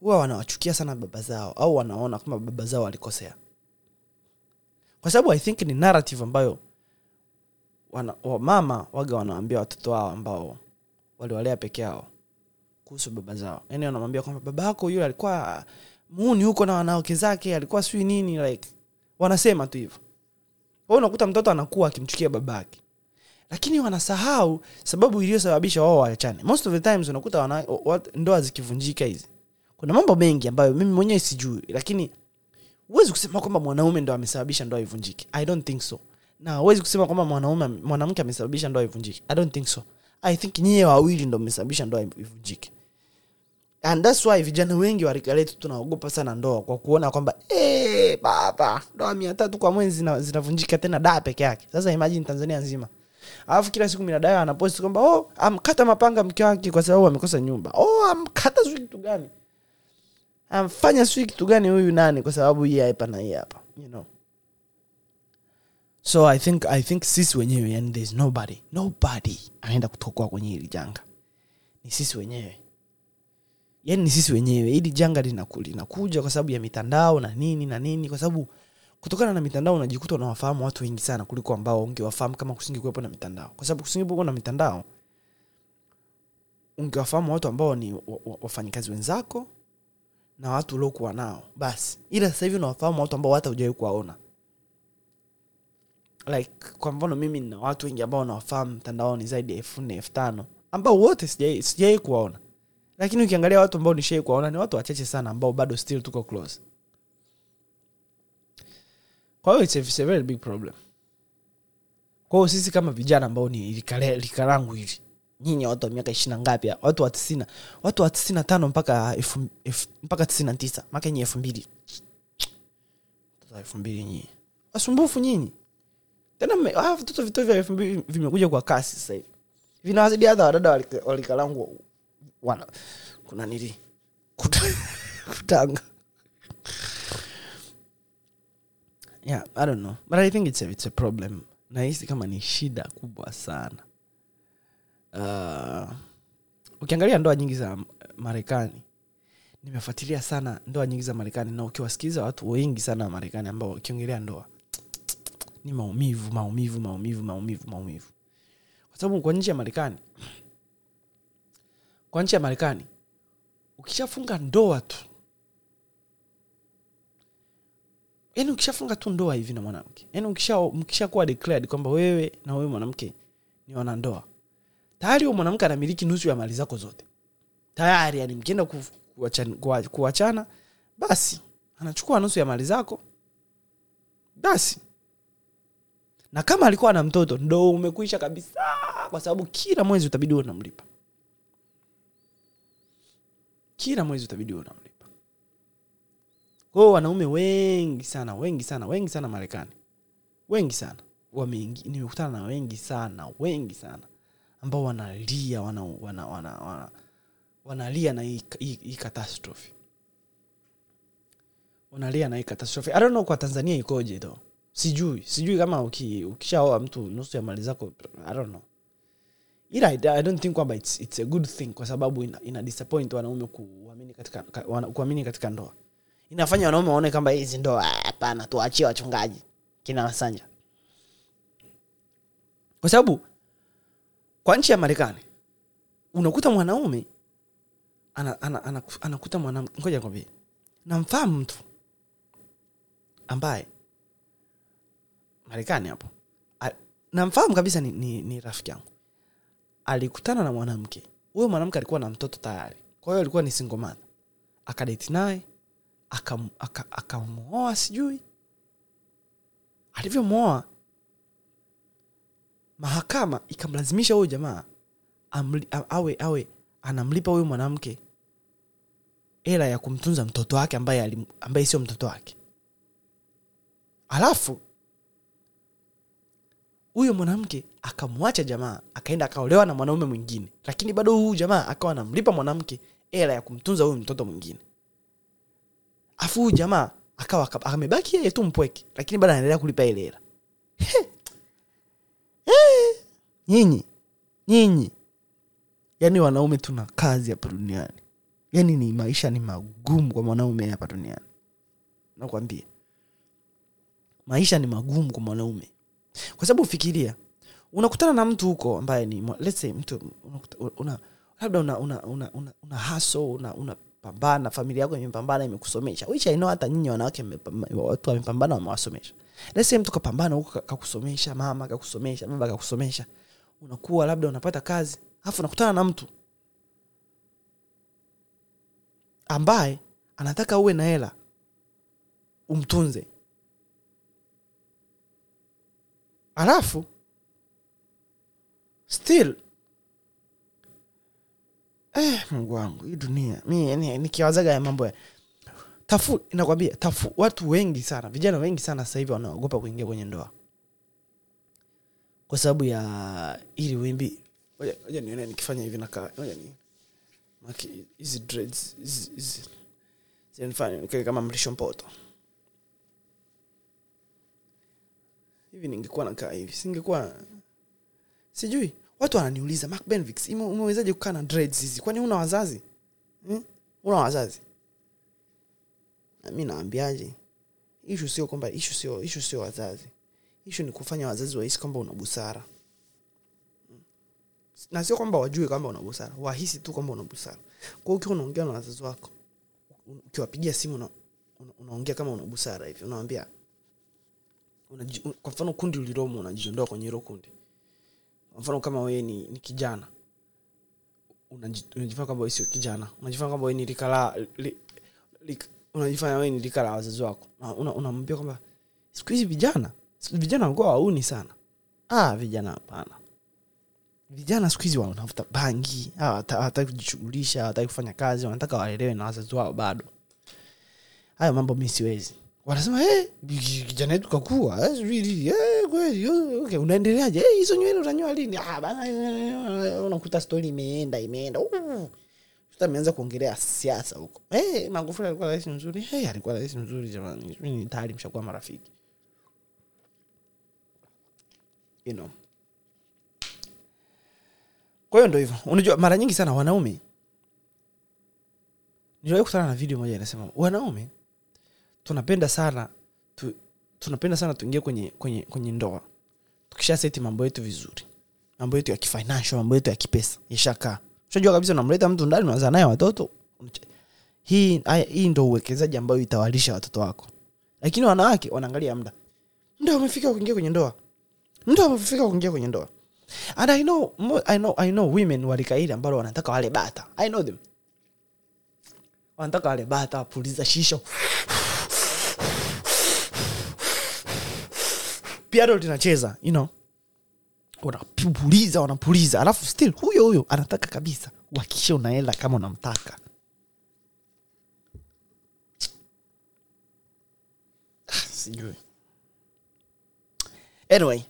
huwa wanawachukia sana baba zao au wanaona kama baba zao walikosea. Kwa sababu i think ni narrative ambayo wana, wa mama waga wanawambia watoto wao ambao waliwalea peke yao kuhusu baba zao. Yani wanamwambia kwamba baba yako yule alikuwa muuni huko na wanawake zake alikuwa sijui nini like wanasema tu hivyo. Unakuta mtoto anakuwa akimchukia babake lakini wanasahau sababu iliyosababisha wao waachane. Most of the times unakuta wana, wat, ndoa zikivunjika hizi. Kuna mambo mengi ambayo mimi mwenyewe sijui lakini huwezi kusema kwamba mwanaume ndo amesababisha ndoa ivunjike. I don't think so. Na huwezi kusema kwamba mwanaume mwanamke amesababisha ndoa ivunjike. I don't think so. I think nyie wawili ndo mmesababisha ndoa ivunjike. And thats why vijana wengi wa letu tunaogopa sana ndoa kwa kuona kwamba hey, baba ndoa mia tatu kwa mwezi zina- zinavunjika tena daa peke yake. Sasa imagine tanzania nzima alafu kila siku minadaya anaposti kwamba oh, amkata mapanga mke wake kwa sababu amekosa nyumba. Oh, amkata sijui kitu gani. Amfanya sijui kitu gani huyu nani kwa sababu hii hapa na hii hapa you know. So i think i think sisi wenyewe yani there's nobody nobody anaenda kutokoa kwenye hili janga. Ni sisi wenyewe. Yani ni sisi wenyewe. Hili janga linakuja kwa sababu ya mitandao na nini na nini kwa sababu kutokana na mitandao unajikuta unawafahamu watu wengi sana kuliko ambao ungewafahamu kama kusingekuwepo na mitandao. Kwa sababu kusingekuwepo na mitandao ungewafahamu watu ambao ni wa- wa- wafanyikazi wenzako na watu uliokuwa nao. Basi ila sasa hivi unawafahamu watu ambao hata hujawahi kuwaona. Like kwa mfano mimi na watu wengi ambao nawafahamu mtandaoni zaidi ya elfu nne elfu tano ambao wote sijai kuwaona. Lakini ukiangalia watu ambao nishai kuwaona ni watu wachache sana ambao bado still tuko close kwa hiyo it's a, very big problem. Kwa sisi kama vijana ambao ni lika langu hili nyinyi watu wa miaka ishirina ngapi watu wa tisina watu wa tisina tano mpaka elfu- elfu- mpaka tisina tisa maka nyi elfu mbili. Elfu mbili nyinyi. Wasumbufu nyinyi. Tena vitoto vito vya elfu mbili vimekuja kwa kasi sasa hivi. Vinawazidi hata wadada wa lika- wa lika langu wana kuna nili [laughs] kutanga yeah i don't know. But i think it's a, it's a problem. Nahisi kama ni shida kubwa sana. Uh, ukiangalia ndoa nyingi za marekani nimefuatilia sana ndoa nyingi za marekani na ukiwasikiliza watu wengi sana wa marekani ambao wakiongelea ndoa ni maumivu maumivu maumivu maumivu maumivu. Kwa sababu kwa nchi ya marekani kwa nchi ya marekani ukishafunga ndoa tu yani ukishafunga tu ndoa hivi na mwanamke. Yani ukisha mkishakuwa declared kwamba wewe na wewe mwanamke ni wanandoa tayari huyo mwanamke anamiliki nusu ya mali zako zote. Tayari yani mkienda ku- kuachana, kuachana basi anachukua nusu ya mali zako. Basi. Na kama alikuwa na mtoto ndo umekuisha kabisa kwa sababu kila mwezi utabidi unamlipa. Kila mwezi utabidi uwe kwao wanaume wengi sana wengi sana wengi sana marekani. Wengi sana. Wameingi nimekutana na wengi sana wengi sana. Ambao wanalia wana, wana, wana, wana, wanalia na hii, catastrophe. Wanalia na hii catastrophe. Know kwa tanzania ikoje though. Sijui sijui kama uki, ukishaoa mtu nusu ya mali zako i don't know. Ila I, don't think kwamba it's, it's a good thing kwa sababu ina, ina disappoint wanaume kuamini katika, kuamini katika ndoa inafanya wanaume waone kwamba hizi ndo ah, hapana tuachie wachungaji. Kina wasanja kwa sababu kwa nchi ya marekani unakuta mwanaume ana, ana, ana, mwanamke ngoja kwambie namfahamu mtu ambaye marekani hapo. Namfahamu kabisa ni, ni, ni rafiki yangu. Alikutana na mwanamke. Huyo mwanamke alikuwa na mtoto tayari. Kwa hiyo alikuwa ni singomana akadeti naye akam- aka- akamwoa sijui. Alivyomwoa mahakama ikamlazimisha huyo jamaa amli, awe awe anamlipa huyo mwanamke hela ya kumtunza mtoto wake ambaye ambaye sio mtoto wake. Alafu huyo mwanamke akamwacha jamaa akaenda akaolewa na mwanaume mwingine. Lakini bado huyu jamaa akawa anamlipa mwanamke hela ya kumtunza huyu mtoto mwingine afu jamaa akawa aka- amebaki yeye tu mpweke lakini bado anaendelea kulipa ile hela. Nyinyi! Nyinyi! Yaani wanaume tuna kazi hapa duniani. Yaani ni maisha ni magumu kwa mwanaume hapa duniani. Nakwambia. Maisha ni magumu kwa mwanaume. Kwa sababu ufikiria unakutana na mtu huko ambaye ni let's say mtu una, una, labda una una una, una, una haso una, una pambana familia yako imepambana imekusomesha. Which I know hata nyinyi wanawake watu wamepambana wamewasomesha. Say mtu kapambana huko kakusomesha mama kakusomesha baba kakusomesha unakuwa labda unapata kazi alafu unakutana na mtu ambaye anataka uwe na hela umtunze. Alafu still eh, mungu wangu hii dunia mi nikiwazaga ya mambo ya tafu nakwambia tafu. Watu wengi sana vijana wengi sana sasa hivi wanaogopa kuingia kwenye ndoa. Kwa sababu ya ili wimbi ngoja nione nikifanya hivi nakaa nikae kama mlisho mpoto. Hivi ningekuwa nakaa hivi singekuwa sijui watu wananiuliza Mark Benvix umewezaje kukaa na dreads hizi? Kwani una wazazi? Hmm? una wazazi? Mi naambiaje ishu sio kwamba ishu sio ishu sio wazazi. Ishu ni kufanya wazazi wahisi kwamba una busara. Hmm. na sio kwamba wajue kwamba una busara. Wahisi tu kwamba una busara. Kwa ukiwa unaongea na wazazi wako ukiwapigia simu una, una, unaongea kama una busara hivi unawambia unaji, kwa mfano kundi ulilomo unajiondoa kwenye hilo kundi mfano kama wee ni, ni kijana. Unaji- unajifanya kwamba sio kijana. Unajifanya kwamba ni rika la unajifanya wee ni rika la wazazi wako. Na una- unamwambia kwamba siku hizi vijana vijana wamekuwa wauni sana. Ah vijana hapana. Vijana siku hizi wanavuta bangi hawataki kujishughulisha hawataki kufanya kazi wanataka waelewe na wazazi wao bado. Hayo mambo mi siwezi wanasema hey, kijana wetu kakua kweli unaendeleaje hizo nywele utanyoa lini unakuta stori imeenda imeenda ameanza kuongelea siasa huko hey, magufuli alikuwa rais mzuri hey, alikuwa rais mzuri jamani tayari mshakuwa marafiki you know kwa hiyo ndo hivyo unajua mara nyingi sana wanaume niliwahi kutana na video moja inasema wanaume tunapenda sana tu, tunapenda sana tuingie kwenye kwenye kwenye ndoa. Tukisha seti mambo yetu vizuri mambo yetu ya kifinancial mambo yetu ya kipesa ishakaa ushajua kabisa unamleta mtu ndani unazaa naye watoto hii hii ndo uwekezaji ambayo itawalisha watoto wako. Lakini wanawake wanaangalia muda. Muda umefika kuingia kwenye ndoa. Muda umefika kuingia kwenye ndoa. And i know i know i know women walikaili ambalo wanataka wale bata. I know them. Wanataka wale bata wapuliza shisha piano linacheza you know. Wanapuliza wanapuliza. Alafu still huyo huyo anataka kabisa uhakikishe unaela kama unamtaka. Ah, sijui. Anyway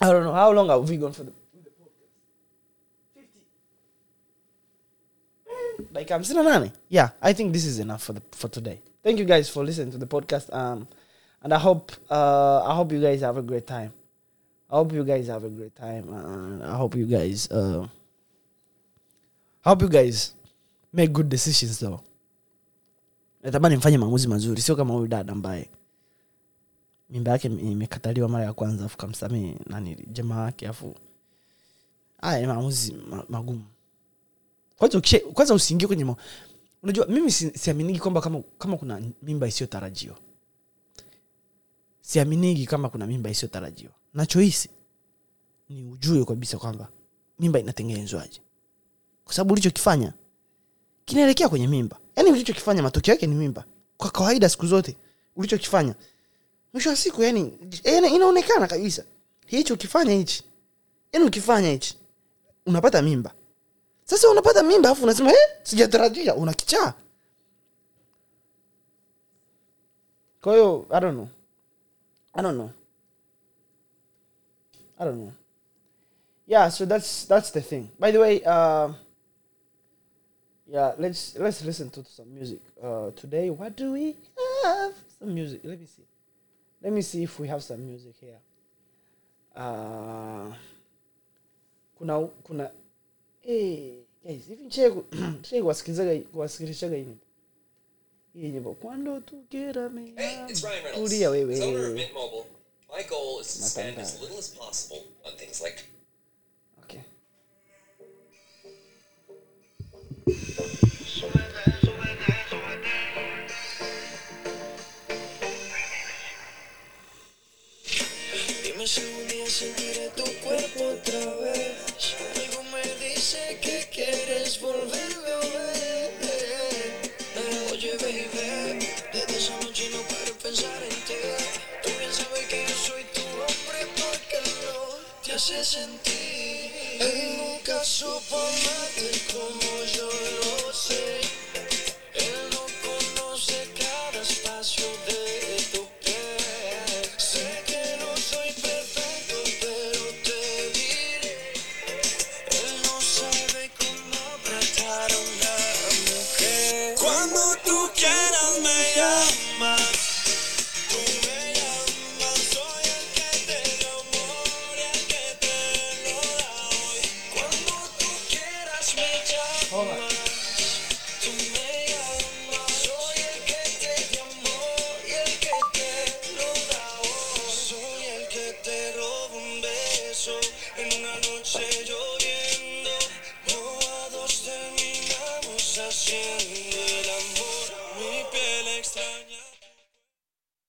i don't know. How long have we gone for the like i'm na nane yeah i think this is enough for the for today. Thank you guys for listening to the podcast. Um and i hope uh i hope you guys have a great time. I hope you guys have a great time and i hope you guys uh i hope you guys make good decisions though. Natamani mfanye maamuzi mazuri. Sio kama huyu dada ambaye mimba yake ime- imekataliwa mara ya kwanza afu kamsamee nani jamaa wake afu haya ni maamuzi magumu. Kwanza usiingie kwenye unajua mimi si- siaminigi kwamba kama, kama kuna mimba isiyotarajiwa siaminigi kama kuna mimba isiyotarajiwa. Nachohisi ni ujue kabisa kwamba mimba inatengenezwaje. Kwa sababu ulichokifanya kinaelekea kwenye mimba. Yaani ulichokifanya matokeo yake ni mimba. Kwa kawaida siku zote ulichokifanya mwisho wa siku yani, yani inaonekana kabisa. Hichi ukifanya hichi yani ukifanya hichi unapata mimba. Sasa unapata mimba afu unasema eh, sijatarajia. Unakichaa kwa hiyo i don't know i don't know. I don't know. Yeah so that's that's the thing. By the way uh, yeah let's let's listen to some music. Uh, today what do we have? Some music. Let me see. Let me see if we have some music here. Uh, kuna eh guys nchee [clears throat] nchee kuwasikilizaga kuwasikilizaga hii Y llevó, cuando tú quieras, hey, it's Ryan Reynolds, owner of Mint Mobile. My goal is to spend as little as possible on things like hace sentir. Él nunca supo amarte como yo lo sé.